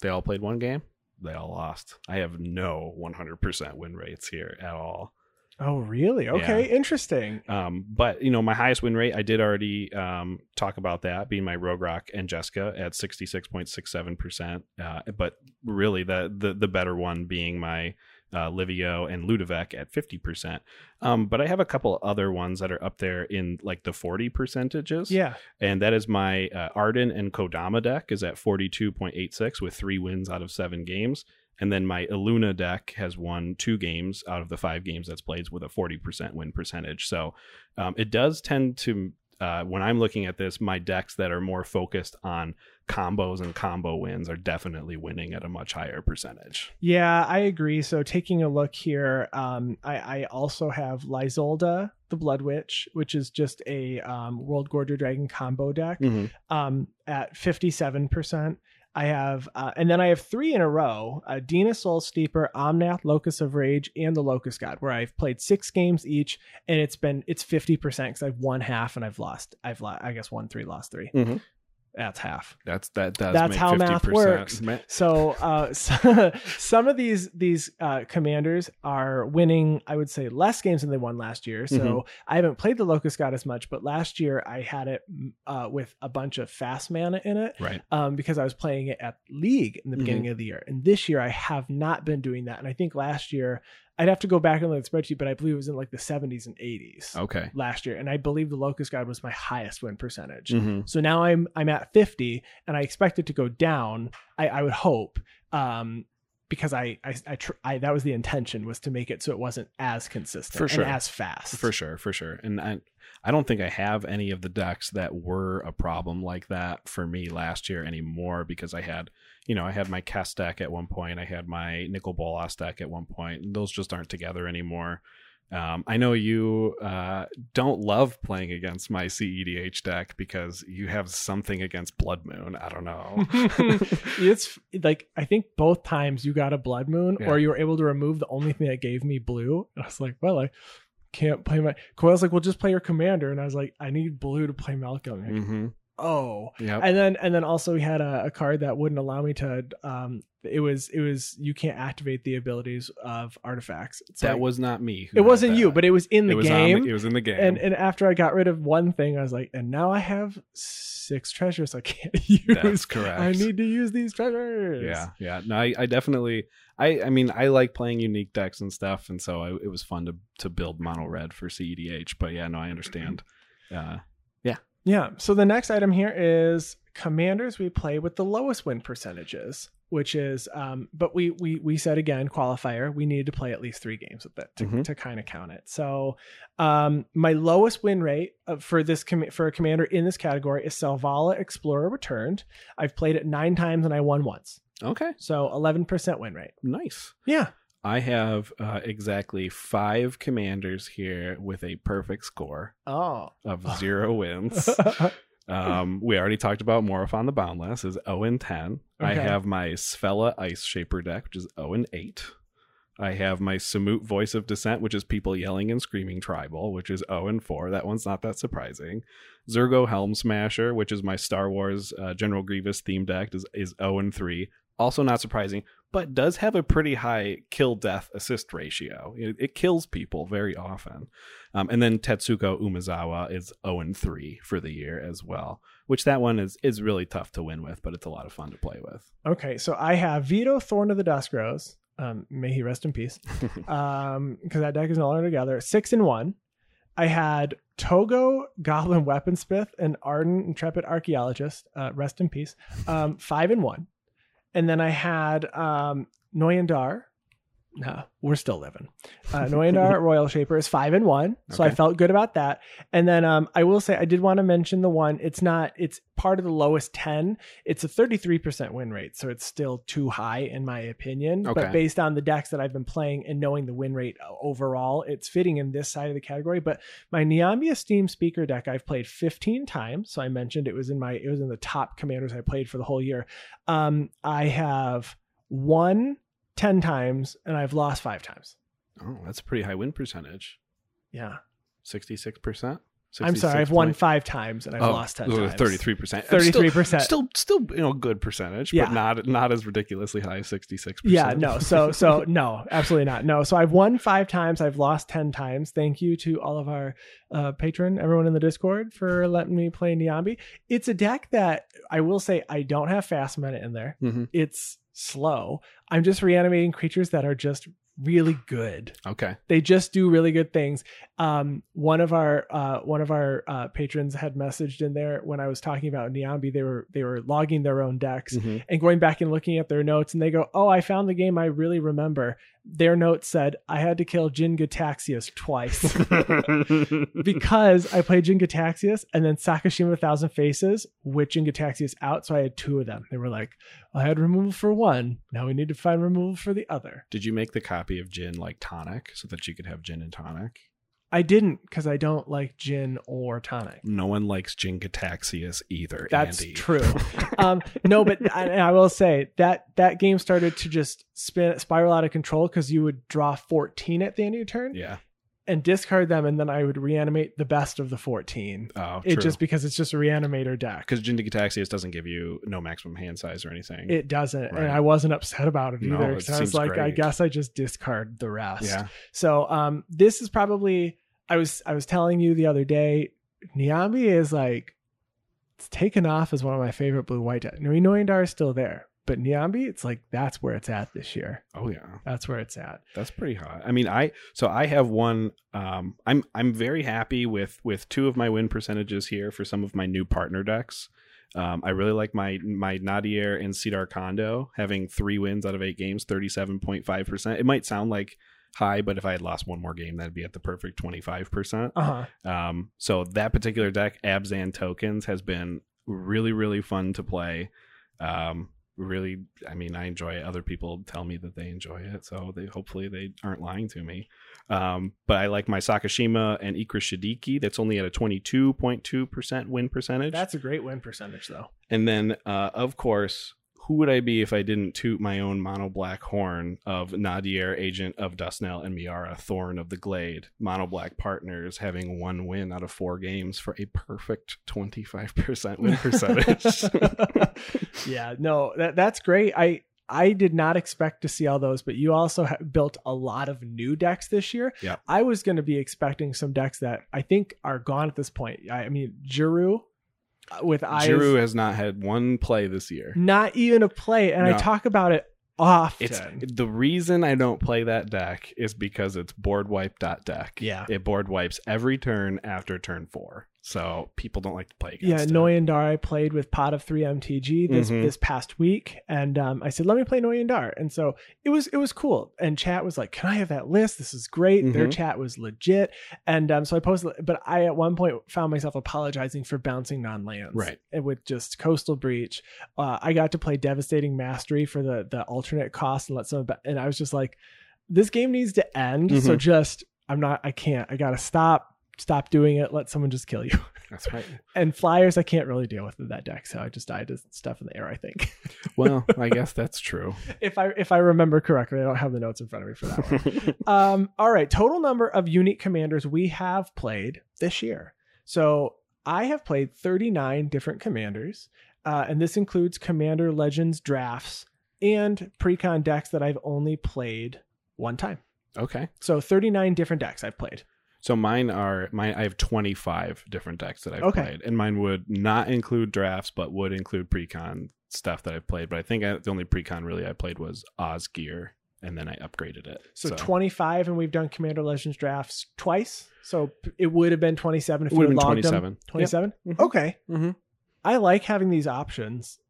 Speaker 2: They all played one game. They all lost. I have no 100% win rates here at all.
Speaker 1: Oh, really? Okay, interesting.
Speaker 2: Um, but you know, my highest win rate, I did already um, talk about that being my Rograkh and Jessica at sixty six point six seven percent. Uh, But really, the the the better one being my uh, Livio and Ludevic at fifty percent. Um, but I have a couple other ones that are up there in like the forty percentages.
Speaker 1: Yeah.
Speaker 2: and that is my uh, Ardenn and Kodama deck is at forty two point eight six with three wins out of seven games. And then my Illuna deck has won two games out of the five games that's played with a 40% win percentage. So um, it does tend to, uh, when I'm looking at this, my decks that are more focused on combos and combo wins are definitely winning at a much higher percentage.
Speaker 1: Yeah, I agree. So taking a look here, um, I, I also have Lyzolda, the Blood Witch, which is just a um, Worldgorger Dragon combo deck um, at 57%. I have, uh, and then I have three in a row: uh, Dina Soul Steeper, Omnath, Locus of Rage, and the Locust God, where I've played six games each, and it's been it's fifty percent because I've won half and I've lost. I've lo- I guess won three, lost 3
Speaker 2: Mhm.
Speaker 1: That's half.
Speaker 2: That's that
Speaker 1: That's
Speaker 2: make
Speaker 1: how math
Speaker 2: 50%.
Speaker 1: works. So, uh, so some of these these uh, commanders are winning. I would say less games than they won last year. So
Speaker 2: Mhm.
Speaker 1: I haven't played the Locust God as much, but last year I had it uh, with a bunch of fast mana in it
Speaker 2: Right.
Speaker 1: um, because I was playing it at League in the
Speaker 2: Mhm.
Speaker 1: beginning of the year. And this year I have not been doing that. And I think last year I'd have to go back and look at the spreadsheet, but I believe it was in like the 70s and 80s
Speaker 2: Okay.
Speaker 1: last year. And I believe the Locust God was my highest win percentage.
Speaker 2: hmm
Speaker 1: So now I'm I'm at 50 and I expect it to go down. I, I would hope. Um because I I, I, tr- I that was the intention was to make it so it wasn't as consistent
Speaker 2: For sure.
Speaker 1: and as fast.
Speaker 2: For sure, for sure. And I, I don't think I have any of the decks that were a problem like that for me last year anymore because I had, you know, I had my cast deck at one point, I had my Nicol Bolas deck at one point, and those just aren't together anymore. Um, I know you uh, don't love playing against my CEDH deck because you have something against Blood Moon. I don't know.
Speaker 1: it's like I think both times you got a blood moon
Speaker 2: Yeah.
Speaker 1: or you were able to remove the only thing that gave me blue. And I was like, well, I can't play my Coyle's like, well, just play your commander. And I was like, I need blue to play Malcolm. Like,
Speaker 2: hmm
Speaker 1: Oh.
Speaker 2: yeah
Speaker 1: And then and then also we had a, a card that wouldn't allow me to um it was it was you can't activate the abilities of artifacts. It's
Speaker 2: that
Speaker 1: like-
Speaker 2: was not me.
Speaker 1: it wasn't you, but it was in
Speaker 2: it
Speaker 1: the
Speaker 2: was
Speaker 1: game.
Speaker 2: the- it was in the game.
Speaker 1: and and after I got rid of one thing, I was like, and now I have six treasures I can't use.
Speaker 2: That's correct.
Speaker 1: I need to use these treasures.
Speaker 2: Yeah, yeah. No, I, I definitely, I, I mean, I like playing unique decks and stuff, and so I, it was fun to to build mono red for CEDH. But yeah, no, I understand. Uh,
Speaker 1: Yeah. So the next item here is commanders we play with the lowest win percentages, which is um but we we we said again qualifier, we needed to play at least 3 games with it to,
Speaker 2: Mhm.
Speaker 1: to kind of count it. So um my lowest win rate for this com- for a commander in this category is Selvala Explorer Returned. I've played it 9 times and I won once.
Speaker 2: okay,
Speaker 1: So 11% win rate.
Speaker 2: nice.
Speaker 1: Yeah.
Speaker 2: I have uh, exactly five commanders here with a perfect score
Speaker 1: Oh.
Speaker 2: of zero wins. Um, we already talked about Morophon the Boundless is 0 and 10. I have my Svella Ice Shaper deck, which is 0 and 8. I have my Samut Voice of Dissent, which is people yelling and screaming tribal, which is 0 and 4. That one's not that surprising. Zurgo Helmsmasher, which is my Star Wars uh, General Grievous theme deck, is, is 0 and 3. Also not surprising, but does have a pretty high kill death assist ratio. It, it kills people very often. Um, and then Tetsuko Umezawa is 0 and 3 for the year as well, which that one is is really tough to win with, but it's a lot of fun to play with.
Speaker 1: Okay, so I have Vito Thorn of the Dusk Rose. Um, may he rest in peace. Um, because that deck is no longer together. Six and one. I had Toggo Goblin Weaponsmith and Ardenn Intrepid Archaeologist. Uh, rest in peace. Um, five and one. And then I had um Noyan Dar no, we're still living. Uh, Noyan Dar Roil Shaper is five and one, so
Speaker 2: okay.
Speaker 1: I felt good about that. And then um, I will say I did want to mention the one. It's not. It's part of the lowest ten. It's a thirty three percent win rate, so it's still too high in my opinion.
Speaker 2: Okay.
Speaker 1: But based on the decks that I've been playing and knowing the win rate uh, overall, it's fitting in this side of the category. But my Niambi Esteemed Speaker deck I've played fifteen times, so I mentioned it was in my it was in the top commanders I played for the whole year. Um, I have one 10 times and I've lost five times.
Speaker 2: Oh, that's a pretty high win percentage.
Speaker 1: Yeah.
Speaker 2: 66%?
Speaker 1: I'm sorry, I've won five times and I've oh, lost ten times.
Speaker 2: Thirty-three percent,
Speaker 1: thirty-three percent,
Speaker 2: still, still, you know, good percentage,
Speaker 1: yeah.
Speaker 2: but not not as ridiculously high as sixty-six.
Speaker 1: percent Yeah, no, so so no, absolutely not. No, so I've won five times, I've lost ten times. Thank you to all of our uh, patron, everyone in the Discord for letting me play Niambi. It's a deck that I will say I don't have fast mana in there.
Speaker 2: Mm-hmm.
Speaker 1: It's slow. I'm just reanimating creatures that are just really good.
Speaker 2: Okay.
Speaker 1: They just do really good things. Um, one of our uh, one of our uh, patrons had messaged in there when I was talking about Niambi. They were they were logging their own decks
Speaker 2: Mhm.
Speaker 1: and going back and looking at their notes, and they go, "Oh, I found the game I really remember." Their note said, "I had to kill Jin-Gitaxias twice." because I played Jin-Gitaxias and then Sakashima Thousand Faces with Jin-Gitaxias out, so I had two of them. They were like, I had removal for one. Now we need to find removal for the other.
Speaker 2: Did you make the copy of gin like tonic so that you could have gin and tonic?
Speaker 1: I didn't because I don't like gin or tonic.
Speaker 2: No one likes Jin-Gitaxias either.
Speaker 1: That's
Speaker 2: Andy.
Speaker 1: true. um, no, but I, I will say that that game started to just spin spiral out of control because you would draw 14 at the end of your turn
Speaker 2: Yeah.
Speaker 1: And discard them, and then I would reanimate the best of the 14.
Speaker 2: Oh,
Speaker 1: It
Speaker 2: true.
Speaker 1: just because it's just a reanimator deck.
Speaker 2: because gin doesn't give you no maximum hand size or anything.
Speaker 1: It doesn't,
Speaker 2: Right.
Speaker 1: and I wasn't upset about it
Speaker 2: No,
Speaker 1: either
Speaker 2: it
Speaker 1: because I was like, I
Speaker 2: great.
Speaker 1: guess I just discard the rest.
Speaker 2: yeah.
Speaker 1: So, um, this is probably I was I was telling you the other day, Niambi is like it's taken off as one of my favorite blue white decks. Noyan Dar is still there, but Niambi, it's like that's where it's at this year.
Speaker 2: Oh yeah.
Speaker 1: That's where it's at.
Speaker 2: That's pretty hot. I mean, I so I have one. Um, I'm I'm very happy with with two of my win percentages here for some of my new partner decks. Um, I really like my my Nadier and Sidar Kondo having three wins out of eight games, thirty seven point five percent. It might sound like high, but if I had lost one more game, that'd be at the perfect twenty five percent.
Speaker 1: Uh huh.
Speaker 2: Um, so that particular deck, Abzan Tokens, has been really, really fun to play. Um, really, I mean, I enjoy it. Other people tell me that they enjoy it, so they hopefully they aren't lying to me. Um, but I like my Sakashima and Ikra Shidiqi. That's only at a twenty two point two percent win percentage.
Speaker 1: That's a great win percentage though.
Speaker 2: And then, uh, of course, who would I be if I didn't toot my own mono black horn of Nadier, Agent of Duskenel, and Miara, Thorn of the Glade, mono black partners having one win out of four games for a perfect 25% win percentage?
Speaker 1: yeah, no, that that's great. I I did not expect to see all those, but you also ha- built a lot of new decks this year.
Speaker 2: Yeah.
Speaker 1: I was going to be expecting some decks that I think are gone at this point. I, I mean, Jiru uh, with eyes,
Speaker 2: Jiru has not had one play this year.
Speaker 1: not even a play, and I talk about it often.
Speaker 2: It's the reason I don't play that deck is because it's board wipe dot deck.
Speaker 1: Yeah.
Speaker 2: It board wipes every turn after turn four. So people don't like to play
Speaker 1: yeah,
Speaker 2: against it.
Speaker 1: Noyan Dar I played with Pot of Three MTG this
Speaker 2: Mhm.
Speaker 1: this past week, and um, I said, "Let me play Noyan Dar," and so it was it was cool. And chat was like, "Can I have that list? This is great." Their
Speaker 2: Mhm.
Speaker 1: chat was legit, and um, so I posted. But I at one point found myself apologizing for bouncing non lands,
Speaker 2: Right.
Speaker 1: And with just Coastal Breach, uh, I got to play Devastating Mastery for the the alternate cost and let some, and I was just like, "This game needs to end." So
Speaker 2: Mhm.
Speaker 1: just I'm not. I can't. I gotta stop. Stop doing it. Let someone just kill you.
Speaker 2: That's right.
Speaker 1: and flyers I can't really deal with in that deck, so I just died to stuff in the air. I think,
Speaker 2: Well, I guess that's true.
Speaker 1: if I if I remember correctly, I don't have the notes in front of me for that one. um, all right, total number of unique commanders we have played this year. So I have played 39 different commanders, uh, and this includes Commander Legends drafts and precon decks that I've only played one time.
Speaker 2: okay.
Speaker 1: So 39 different decks I've played.
Speaker 2: So mine are mine. I have twenty five different decks that I've
Speaker 1: Okay.
Speaker 2: played, and mine would not include drafts, but would include precon stuff that I've played. But I think I, the only precon really I played was Osgir, and then I upgraded it.
Speaker 1: So, 25, and we've done Commander Legends drafts twice. So it would have been 27 if
Speaker 2: it would have been twenty
Speaker 1: them.
Speaker 2: seven.
Speaker 1: 27?
Speaker 2: Mhm.
Speaker 1: Okay.
Speaker 2: Mhm.
Speaker 1: I like having these options.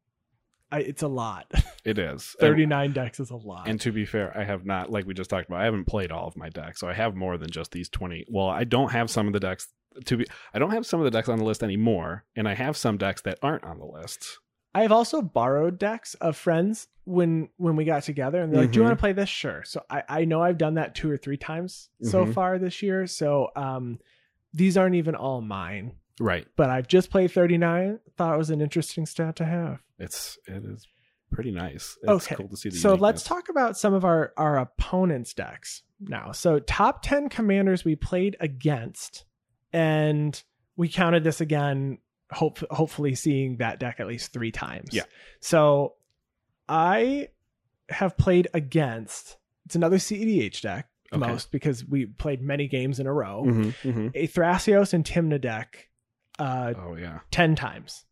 Speaker 1: I, it's a lot.
Speaker 2: It is And-
Speaker 1: 39 decks is a lot.
Speaker 2: And to be fair, I have not, like we just talked about, I haven't played all of my decks, so I have more than just these twenty. Well, I don't have some of the decks to be. I don't have some of the decks on the list anymore, and I have some decks that aren't on the list.
Speaker 1: I have also borrowed decks of friends when when we got together and they're like, Do you want to play this? Sure. So I, I know I've done that two or three times so
Speaker 2: Mhm.
Speaker 1: far this year. So um these aren't even all mine.
Speaker 2: Right.
Speaker 1: But I've just played 39. Thought it was an interesting stat to have.
Speaker 2: It's it is pretty nice. It's
Speaker 1: Okay,
Speaker 2: cool to see the
Speaker 1: so let's talk about some of our our opponents decks now so top 10 commanders we played against and we counted this again. Hope hopefully seeing that deck at least three times.
Speaker 2: Yeah.
Speaker 1: So I have played against. It's another CEDH deck
Speaker 2: Okay.
Speaker 1: most because we played many games in a row.
Speaker 2: Mhm, mhm.
Speaker 1: A Thrasios and Tymna deck, uh,
Speaker 2: Oh yeah,
Speaker 1: ten times.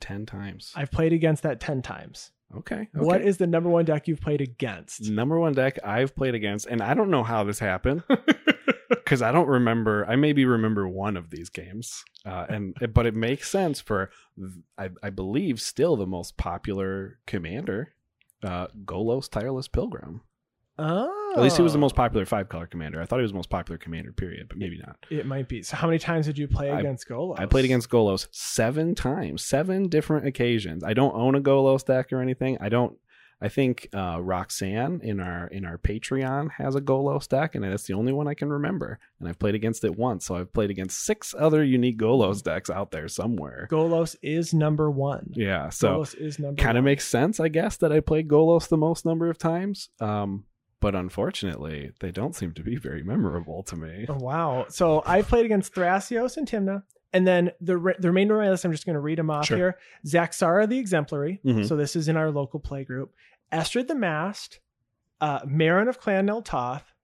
Speaker 2: ten times.
Speaker 1: I've played against that ten times.
Speaker 2: okay.
Speaker 1: What
Speaker 2: okay.
Speaker 1: is the number one deck you've played against?
Speaker 2: number one deck I've played against, and I don't know how this happened because I don't remember. I maybe remember one of these games, uh, and but it makes sense for I, I believe still the most popular commander, uh, Golos Tireless Pilgrim.
Speaker 1: Oh,
Speaker 2: At least he was the most popular five color commander. I thought he was the most popular commander. Period, but maybe not.
Speaker 1: It might be. So, how many times did you play
Speaker 2: I-
Speaker 1: against Golos?
Speaker 2: I played against Golos seven times, seven different occasions. I don't own a Golos deck or anything. I don't. I think uh, Roxanne in our in our Patreon has a Golos deck, and that's the only one I can remember. And I've played against it once, so I've played against six other unique Golos decks out there somewhere.
Speaker 1: Golos is number one.
Speaker 2: Yeah, so
Speaker 1: Golos is number.
Speaker 2: kind of makes sense, I guess, that I played Golos the most number of times. Um, but unfortunately, they don't seem to be very memorable to me.
Speaker 1: Oh, wow. So I played against Thrasios and Tymna. And then the, re- the remainder of my list, I'm just going to read them off
Speaker 2: Sure.
Speaker 1: here. Zaxara the Exemplary.
Speaker 2: Mhm.
Speaker 1: So this is in our local play group. Estrid the Masked. Uh, Meren of Clan Nel Toth.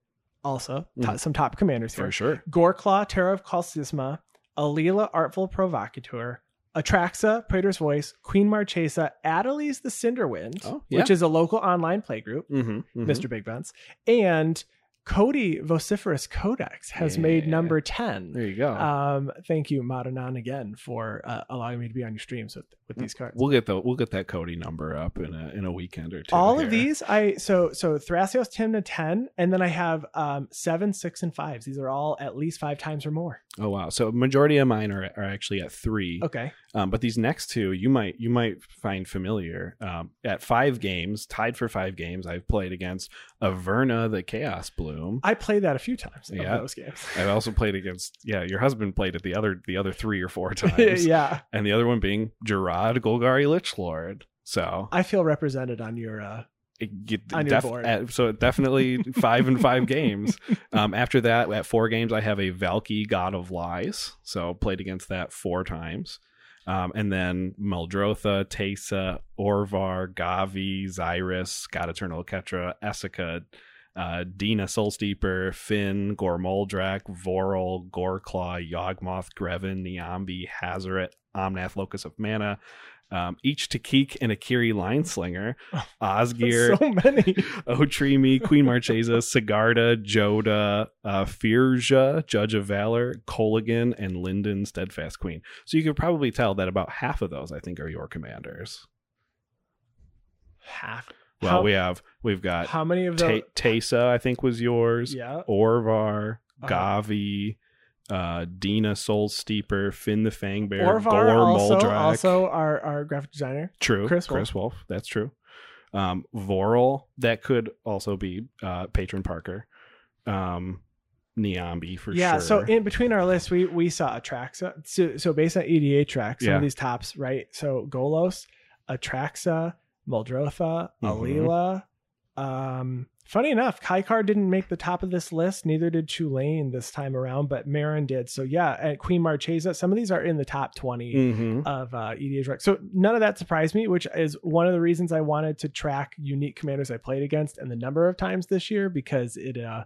Speaker 1: Also, to-
Speaker 2: Mhm.
Speaker 1: some top commanders here.
Speaker 2: For sure.
Speaker 1: Goreclaw, Terror of Kalsisma, Alela, Artful Provocateur, Atraxa, Praetor's Voice, Queen Marchesa, Adeliz the Cinderwind,
Speaker 2: Oh,
Speaker 1: which is a local online play group,
Speaker 2: Mm-hmm,
Speaker 1: Mr. Big Buns, and Codie Vociferous Codex has made number 10.
Speaker 2: There you go.
Speaker 1: Um, thank you, Madanan, again for uh, allowing me to be on your streams with with these cards.
Speaker 2: We'll get the we'll get that Codie number up in a in a weekend or two.
Speaker 1: All
Speaker 2: here.
Speaker 1: of these, I so so Thrasios, Tymna, ten, and then I have um seven, six, and fives. These are all at least five times or more.
Speaker 2: Oh wow! So majority of mine are, are actually at three.
Speaker 1: Okay,
Speaker 2: Um, but these next two you might you might find familiar. Um, at five games, tied for five games, I've played against Averna the Chaos Bloom.
Speaker 1: I played that a few times. of
Speaker 2: Yeah.
Speaker 1: those games.
Speaker 2: I've also played against yeah, your husband played it the other the other three or four times,
Speaker 1: yeah,
Speaker 2: and the other one being Jarad Golgari Lich Lord. So
Speaker 1: I feel represented on your. uh
Speaker 2: get-
Speaker 1: On your
Speaker 2: def- uh, so definitely five and five games. Um, after that, at four games, I have a Valki God of Lies. So played against that four times. Um, and then Muldrotha, Tesa, Orvar, Gavi, Xyris, God Eternal Ketra, Esika, uh, Dina Soulsteeper, Fynn, Gormoldrak, Voral, Goreclaw, Yawgmoth, Greven, Niambi, Hazoret, Omnath, Locus of Mana, um, each Takik and Akiri Lineslinger, Osgir,
Speaker 1: so many.
Speaker 2: Otrimi, Queen Marchesa, Sigarda, Jodah, uh, Firja, Judge of Valor, Coligan, and Linden, Steadfast Queen. So you could probably tell that about half of those, I think, are your commanders.
Speaker 1: Half.
Speaker 2: Well,
Speaker 1: how,
Speaker 2: we have we've got
Speaker 1: how many of those?
Speaker 2: Tesa, I think, was yours.
Speaker 1: yeah.
Speaker 2: Orvar,
Speaker 1: Uh-huh.
Speaker 2: Gavi, uh, Dina, Soul Steeper, Fynn the Fang Bear,
Speaker 1: Orvar
Speaker 2: Gore,
Speaker 1: also,
Speaker 2: Moldrak.
Speaker 1: also our, our graphic designer.
Speaker 2: True.
Speaker 1: Chris
Speaker 2: Chris, Wolf. That's true. Um, Voral, that could also be uh, Patron Parker. Um, Niambi for
Speaker 1: yeah.
Speaker 2: sure. Yeah.
Speaker 1: So in between our list, we we saw Atraxa. So, so based on EDHREC, some
Speaker 2: Yeah.
Speaker 1: of these tops, right? So Golos, Atraxa, Muldrotha,
Speaker 2: Mhm.
Speaker 1: Alela. Um, funny enough, Kaikar didn't make the top of this list. Neither did Chulane this time around, but Meren did. So yeah, at Queen Marchesa, some of these are in the top 20
Speaker 2: Mhm.
Speaker 1: of uh, EDHREC. So none of that surprised me, which is one of the reasons I wanted to track unique commanders I played against and the number of times this year because it uh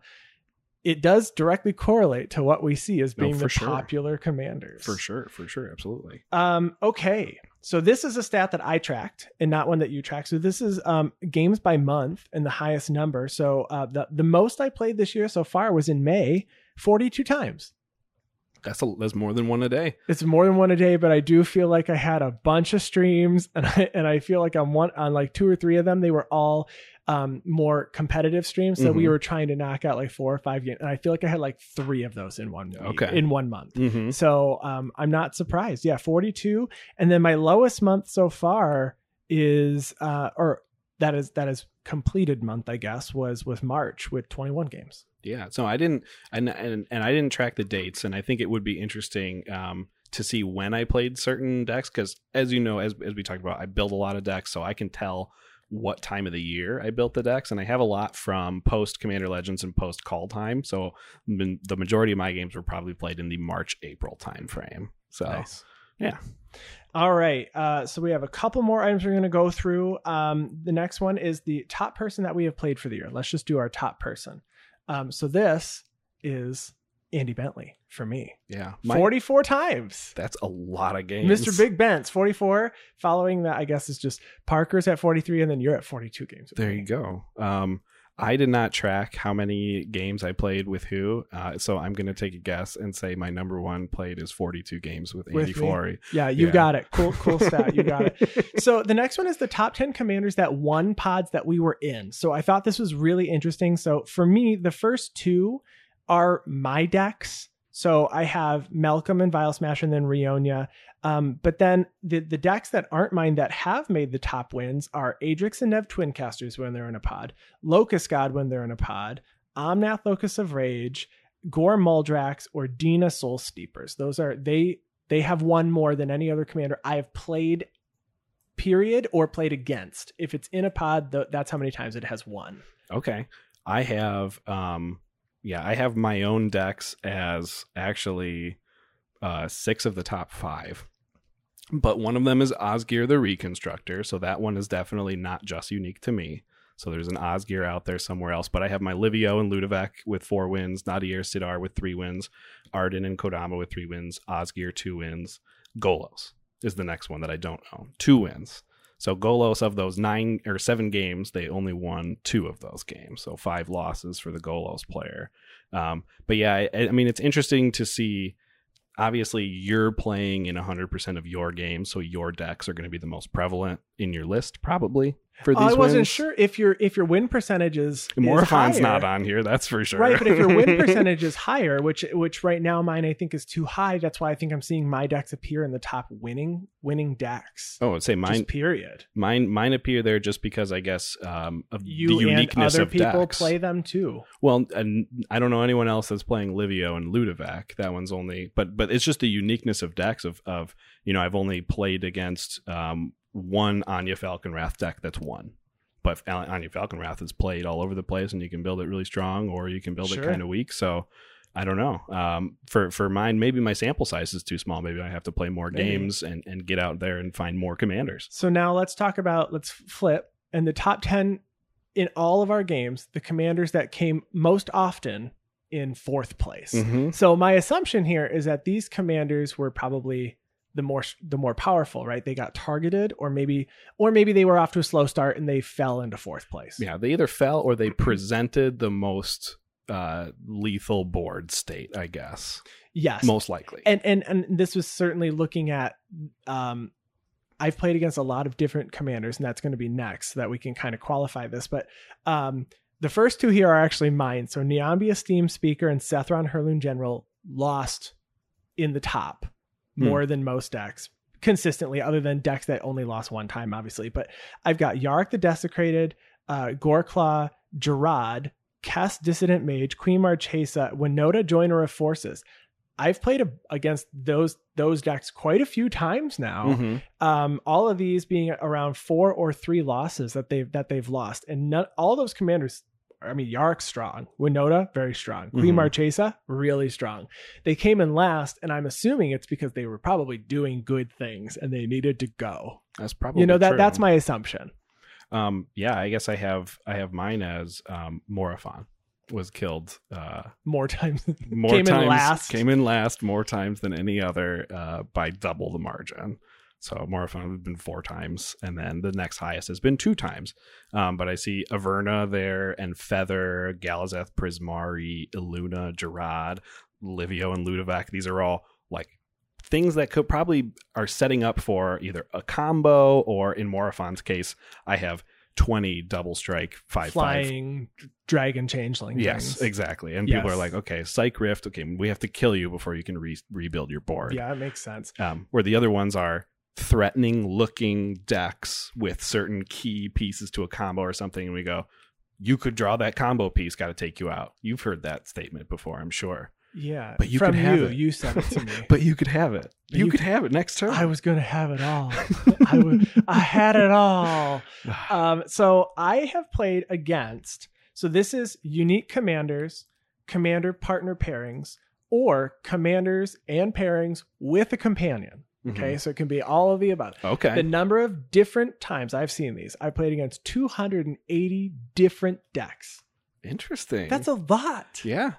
Speaker 1: it does directly correlate to what we see as being the
Speaker 2: sure.
Speaker 1: popular commanders.
Speaker 2: for sure, for sure, absolutely.
Speaker 1: Um, okay. So this is a stat that I tracked and not one that you tracked. So this is um, games by month and the highest number. So uh, the, the most I played this year so far was in May, 42 times.
Speaker 2: That's a, that's more than one a day.
Speaker 1: It's more than one a day, but I do feel like I had a bunch of streams and I, and I feel like I'm one, on like two or three of them, they were all um, more competitive streams. So we
Speaker 2: Mhm.
Speaker 1: were trying to knock out like four or five games. And I feel like I had like three of those in one, week-
Speaker 2: Okay.
Speaker 1: in one month.
Speaker 2: Mm-hmm.
Speaker 1: So um, I'm not surprised. Yeah, 42. And then my lowest month so far is, uh, or that is that is completed month, I guess, was was March with 21 games.
Speaker 2: Yeah. So I didn't, and, and and I didn't track the dates, and I think it would be interesting um, to see when I played certain decks because, as you know, as as we talked about, I build a lot of decks, so I can tell what time of the year I built the decks, and I have a lot from post Commander Legends and post Kaldheim. So the majority of my games were probably played in the March April time frame. So
Speaker 1: Nice.
Speaker 2: yeah.
Speaker 1: All right. Uh, so we have a couple more items we're going to go through. Um, the next one is the top person that we have played for the year. Let's just do our top person. Um, so this is Andy Bentley for me.
Speaker 2: yeah,
Speaker 1: 44 times.
Speaker 2: that's a lot of games.
Speaker 1: Mr. Big Bent's 44. Following that, I guess, is just Parker's at 43, and then you're at 42 games.
Speaker 2: There you go. Um, I did not track how many games I played with who, uh, so I'm going to take a guess and say my number one played is 42 games with Andy
Speaker 1: With me?
Speaker 2: Flory.
Speaker 1: Yeah, you
Speaker 2: Yeah.
Speaker 1: got it. Cool, cool stat. You got it. So the next one is the top 10 commanders that won pods that we were in. So I thought this was really interesting. So for me, the first two are my decks. So I have Malcolm and Vial Smash and then Rionya. Um, but then the, the decks that aren't mine that have made the top wins are Adrix and Nev Twincasters when they're in a pod, Locust God when they're in a pod, Omnath Locus of Rage, Gore Muldrax, or Dina Soul Steepers. Those are they they have won more than any other commander I have played, period, or played against. If it's in a pod, th- that's how many times it has won.
Speaker 2: Okay. I have um yeah, I have my own decks as actually uh 6 of the top 5. But one of them is Osgir the Reconstructor, so that one is definitely not just unique to me. So there's an Osgir out there somewhere else, but I have my Livio and Ludevic with 4 wins, Nadier Sidar with 3 wins, Ardenn and Kodama with 3 wins, Osgir 2 wins, Golos is the next one that I don't own. 2 wins. So Golos of those nine or seven games, they only won two of those games. So five losses for the Golos player. Um, but yeah, I, I mean, it's interesting to see. Obviously, you're playing in 100% of your games, so your decks are going to be the most prevalent in your list, probably for these
Speaker 1: I wasn't
Speaker 2: wins.
Speaker 1: sure if your if your win percentage is, higher.
Speaker 2: not on here, that's for sure.
Speaker 1: Right, but if your win percentage is higher, which which right now mine I think is too high, that's why I think I'm seeing my decks appear in the top winning winning decks.
Speaker 2: oh, I'd say
Speaker 1: Just
Speaker 2: mine,
Speaker 1: period.
Speaker 2: mine, mine appear there just because I guess um, of
Speaker 1: You
Speaker 2: the
Speaker 1: and other
Speaker 2: of
Speaker 1: people
Speaker 2: decks.
Speaker 1: play them too.
Speaker 2: Well, and I don't know anyone else that's playing Livio and Ludevic. That one's only, but but it's just the uniqueness of decks. Of of you know, I've only played against um, one Anje Falkenrath deck that's one. but Anje Falkenrath is played all over the place, and you can build it really strong, or you can build
Speaker 1: Sure.
Speaker 2: it kind of weak. So. I don't know. Um, for for mine, maybe my sample size is too small. Maybe I have to play more
Speaker 1: Maybe.
Speaker 2: games and, and get out there and find more commanders.
Speaker 1: So now let's talk about let's flip and the top 10 in all of our games, the commanders that came most often in fourth place.
Speaker 2: Mm-hmm.
Speaker 1: So my assumption here is that these commanders were probably the more the more powerful, right? They got targeted or maybe or maybe they were off to a slow start and they fell into fourth place.
Speaker 2: Yeah, they either fell or they presented the most uh, lethal board state, I guess.
Speaker 1: Yes.
Speaker 2: Most likely.
Speaker 1: and and and this was certainly looking at um I've played against a lot of different commanders, and that's going to be next so that we can kind of qualify this. But um, the first two here are actually mine. So Niambi Esteemed Speaker and Sethron Hurloon General lost in the top
Speaker 2: Hmm.
Speaker 1: more than most decks consistently, other than decks that only lost one time, obviously. But I've got Yarok the Desecrated, uh, Goreclaw, Jarad, Kess Dissident Mage, Queen Marchesa, Winota Joiner of Forces. I've played a, against those those decks quite a few times now.
Speaker 2: Mhm.
Speaker 1: Um, all of these being around four or three losses that they've that they've lost, and not, all those commanders. I mean, Yarok strong, Winota very strong, Queen
Speaker 2: Mhm.
Speaker 1: Marchesa really strong. They came in last, and I'm assuming it's because they were probably doing good things and they needed to go.
Speaker 2: That's probably
Speaker 1: you know that
Speaker 2: true.
Speaker 1: that's my assumption.
Speaker 2: um yeah, I guess I have I have mine as um Morophon was killed uh
Speaker 1: More times
Speaker 2: more
Speaker 1: Came in last.
Speaker 2: came in last more times than any other uh by double the margin. So Morophon has been four times, and then the next highest has been two times. Um, but I see Averna there, and Feather, Galazeth, Prismari, Illuna, Jarad, Livio, and Ludevic. These are all like things that could probably are setting up for either a combo or, in Morophon's case, I have twenty double strike five five
Speaker 1: flying dragon changeling.
Speaker 2: Yes,
Speaker 1: things.
Speaker 2: exactly. And people are like, okay, Psych Rift, okay, we have to kill you before you can re- rebuild your board.
Speaker 1: Yeah, it makes sense.
Speaker 2: Um, where the other ones are threatening looking decks with certain key pieces to a combo or something, and we go, you could draw that combo piece, got to take you out. You've heard that statement before, I'm sure.
Speaker 1: Yeah,
Speaker 2: But you
Speaker 1: from
Speaker 2: could have
Speaker 1: you.
Speaker 2: it.
Speaker 1: You sent it to me.
Speaker 2: But you could have it. You,
Speaker 1: You
Speaker 2: could have it next turn.
Speaker 1: I was gonna have it all. I would. I had it all. Um, so I have played against. So this is unique commanders, commander partner pairings, or commanders and pairings with a companion. Okay, so it can be all of the above.
Speaker 2: Mm-hmm. Okay.
Speaker 1: The number of different times I've seen these, I played against 280 different decks.
Speaker 2: Interesting.
Speaker 1: That's a lot.
Speaker 2: yeah.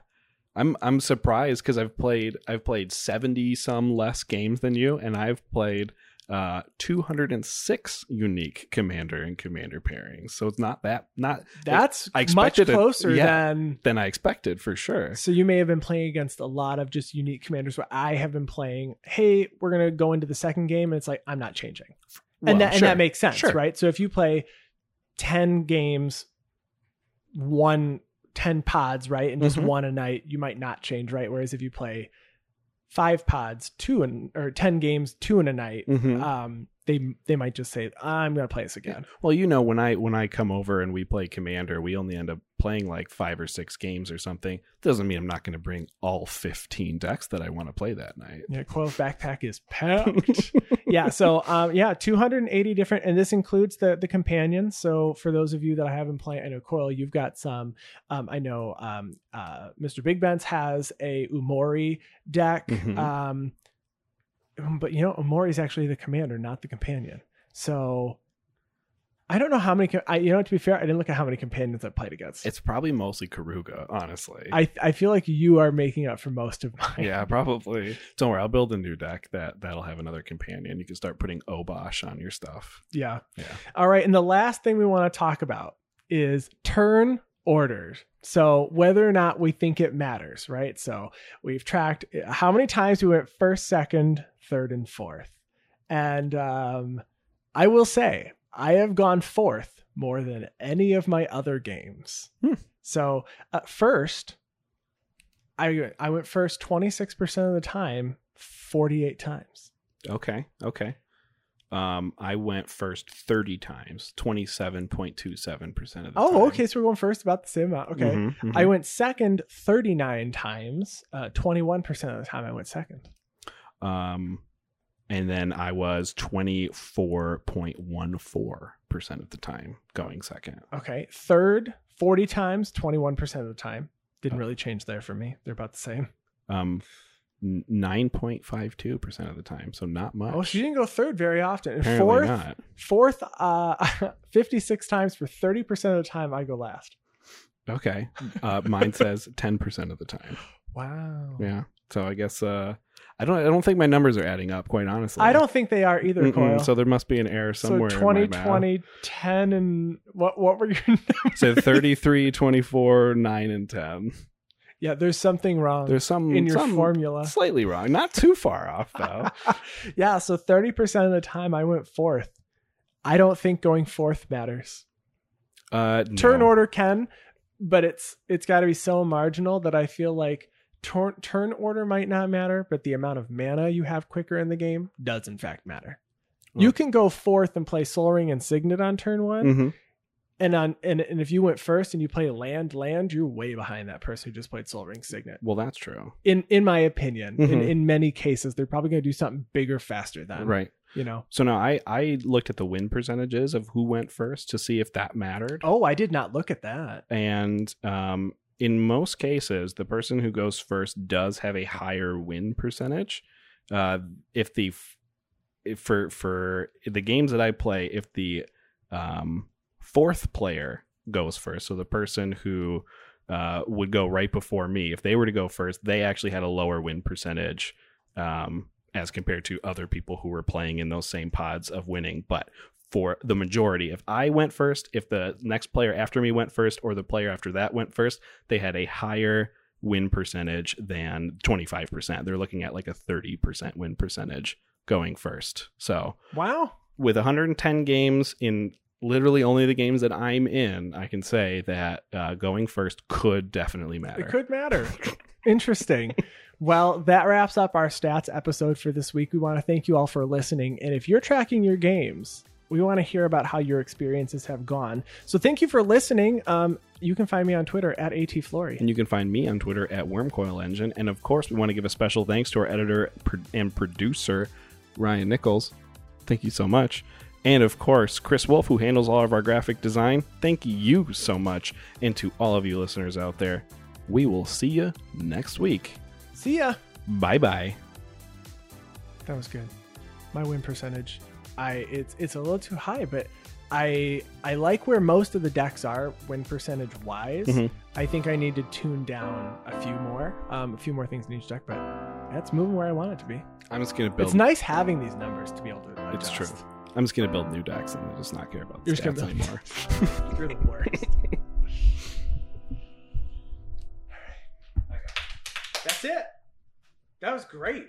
Speaker 2: I'm I'm surprised because I've played I've played seventy some less games than you, and I've played uh 206 unique commander and commander pairings. So it's not that not
Speaker 1: That's
Speaker 2: I
Speaker 1: much
Speaker 2: expected it-
Speaker 1: closer
Speaker 2: yeah.
Speaker 1: than.
Speaker 2: than I expected for sure.
Speaker 1: So you may have been playing against a lot of just unique commanders where I have been playing, hey, we're gonna go into the second game, and it's like I'm not changing.
Speaker 2: Well,
Speaker 1: and that and that makes sense,
Speaker 2: Sure.
Speaker 1: right? So if you play 10 games, one 10 pods, right, and just
Speaker 2: Mhm.
Speaker 1: one a night, you might not change, right? Whereas if you play five pods, two and or 10 games, two in a night,
Speaker 2: Mhm.
Speaker 1: um, they they might just say, I'm gonna play this again.
Speaker 2: Well, you know, when I when I come over and we play Commander, we only end up playing like five or six games or something. Doesn't mean I'm not going to bring all 15 decks that I want to play that night.
Speaker 1: Yeah, Coyle's backpack is packed. yeah, so um, yeah, 280 different, and this includes the the companions. So for those of you that I haven't played, I know Coil, you've got some. Um, I know um, uh, Mr. Big Ben's has a Umori deck,
Speaker 2: Mhm.
Speaker 1: um, Um, but you know Umori is actually the commander, not the companion. So I don't know how many. I, you know, to be fair, I didn't look at how many companions I played against.
Speaker 2: It's probably mostly Keruga, honestly.
Speaker 1: I I feel like you are making up for most of mine.
Speaker 2: yeah, probably. Don't worry, I'll build a new deck that that'll have another companion. You can start putting Obosh on your stuff.
Speaker 1: Yeah.
Speaker 2: Yeah.
Speaker 1: All right. And the last thing we want to talk about is turn orders. So whether or not we think it matters, right? So we've tracked how many times we went first, second, third, and fourth. And um, I will say, I have gone fourth more than any of my other games.
Speaker 2: Hmm.
Speaker 1: So at first, I I went first 26% of the time, 48 times.
Speaker 2: Okay, okay. Um, I went first 30 times, 27.27% of the time.
Speaker 1: Oh,
Speaker 2: time.
Speaker 1: okay. So we're going first about the same amount. Okay.
Speaker 2: Mhm, mhm.
Speaker 1: I went second 39 times. Uh, 21% of the time I went second.
Speaker 2: Um, and then I was 24.14% of the time going second.
Speaker 1: Okay. Third 40 times, 21% of the time. Didn't
Speaker 2: Oh.
Speaker 1: really change there for me. They're about the same.
Speaker 2: Um, 9.52% of the time. So not much.
Speaker 1: Oh, she didn't go third very often.
Speaker 2: Apparently
Speaker 1: fourth,
Speaker 2: not.
Speaker 1: fourth, uh, 56 times for 30% of the time I go last.
Speaker 2: Okay. Uh, mine says 10% of the time.
Speaker 1: Wow.
Speaker 2: Yeah. So I guess, uh, I don't, I don't think my numbers are adding up quite honestly.
Speaker 1: I don't think they are either,
Speaker 2: Mm-mm,
Speaker 1: Coyle.
Speaker 2: So there must be an error somewhere.
Speaker 1: so
Speaker 2: in my
Speaker 1: 20,
Speaker 2: math.
Speaker 1: 10, and what, what were your numbers?
Speaker 2: So 33, 24, 9, and 10.
Speaker 1: Yeah, there's something wrong
Speaker 2: There's some
Speaker 1: in your
Speaker 2: some
Speaker 1: formula.
Speaker 2: slightly wrong. Not too far off though.
Speaker 1: yeah, so 30% of the time I went fourth. I don't think going fourth matters.
Speaker 2: Uh,
Speaker 1: Turn order can, but it's it's got to be so marginal that I feel like turn turn order might not matter, but the amount of mana you have quicker in the game does in fact matter. You can go fourth and play Sol Ring and Signet on turn one,
Speaker 2: Mhm.
Speaker 1: And on and, and if you went first and you play land land, you're way behind that person who just played Sol Ring Signet.
Speaker 2: Well, that's true.
Speaker 1: In in my opinion, in
Speaker 2: Mhm.
Speaker 1: in many cases, they're probably going to do something bigger faster than
Speaker 2: Right.
Speaker 1: You know.
Speaker 2: So now I I looked at the win percentages of who went first to see if that mattered.
Speaker 1: Oh, I did not look at that.
Speaker 2: And um, in most cases, the person who goes first does have a higher win percentage. Uh, if the if for for the games that I play, if the um, fourth player goes first, so the person who uh, would go right before me, if they were to go first, they actually had a lower win percentage um, as compared to other people who were playing in those same pods of winning. But for the majority, if I went first, if the next player after me went first, or the player after that went first, they had a higher win percentage than 25%. They're looking at like a 30% win percentage going first. So
Speaker 1: Wow.
Speaker 2: with 110 games in literally only the games that I'm in, I can say that uh, going first could definitely matter.
Speaker 1: It could matter. Interesting. Well, that wraps up our stats episode for this week. We want to thank you all for listening. And if you're tracking your games we want to hear about how your experiences have gone. So thank you for listening. Um, you can find me on Twitter at atflory.
Speaker 2: And you can find me on Twitter at Wormcoil Engine. And of course, we want to give a special thanks to our editor and producer, Ryan Nichols. Thank you so much. And of course, Chris Wolf, who handles all of our graphic design. Thank you so much. And to all of you listeners out there, we will see you next week.
Speaker 1: See ya.
Speaker 2: Bye bye.
Speaker 1: That was good. My win percentage, I it's it's a little too high, but I I like where most of the decks are win percentage wise.
Speaker 2: Mhm.
Speaker 1: I think I need to tune down a few more, um, a few more things in each deck, but that's moving where I want it to be.
Speaker 2: I'm just gonna build.
Speaker 1: It's nice having these numbers to be able to. Adjust.
Speaker 2: It's true. I'm just gonna build new decks and just not care about the
Speaker 1: You're
Speaker 2: stats
Speaker 1: gonna build-
Speaker 2: anymore.
Speaker 1: You're the worst. That's it. That was great.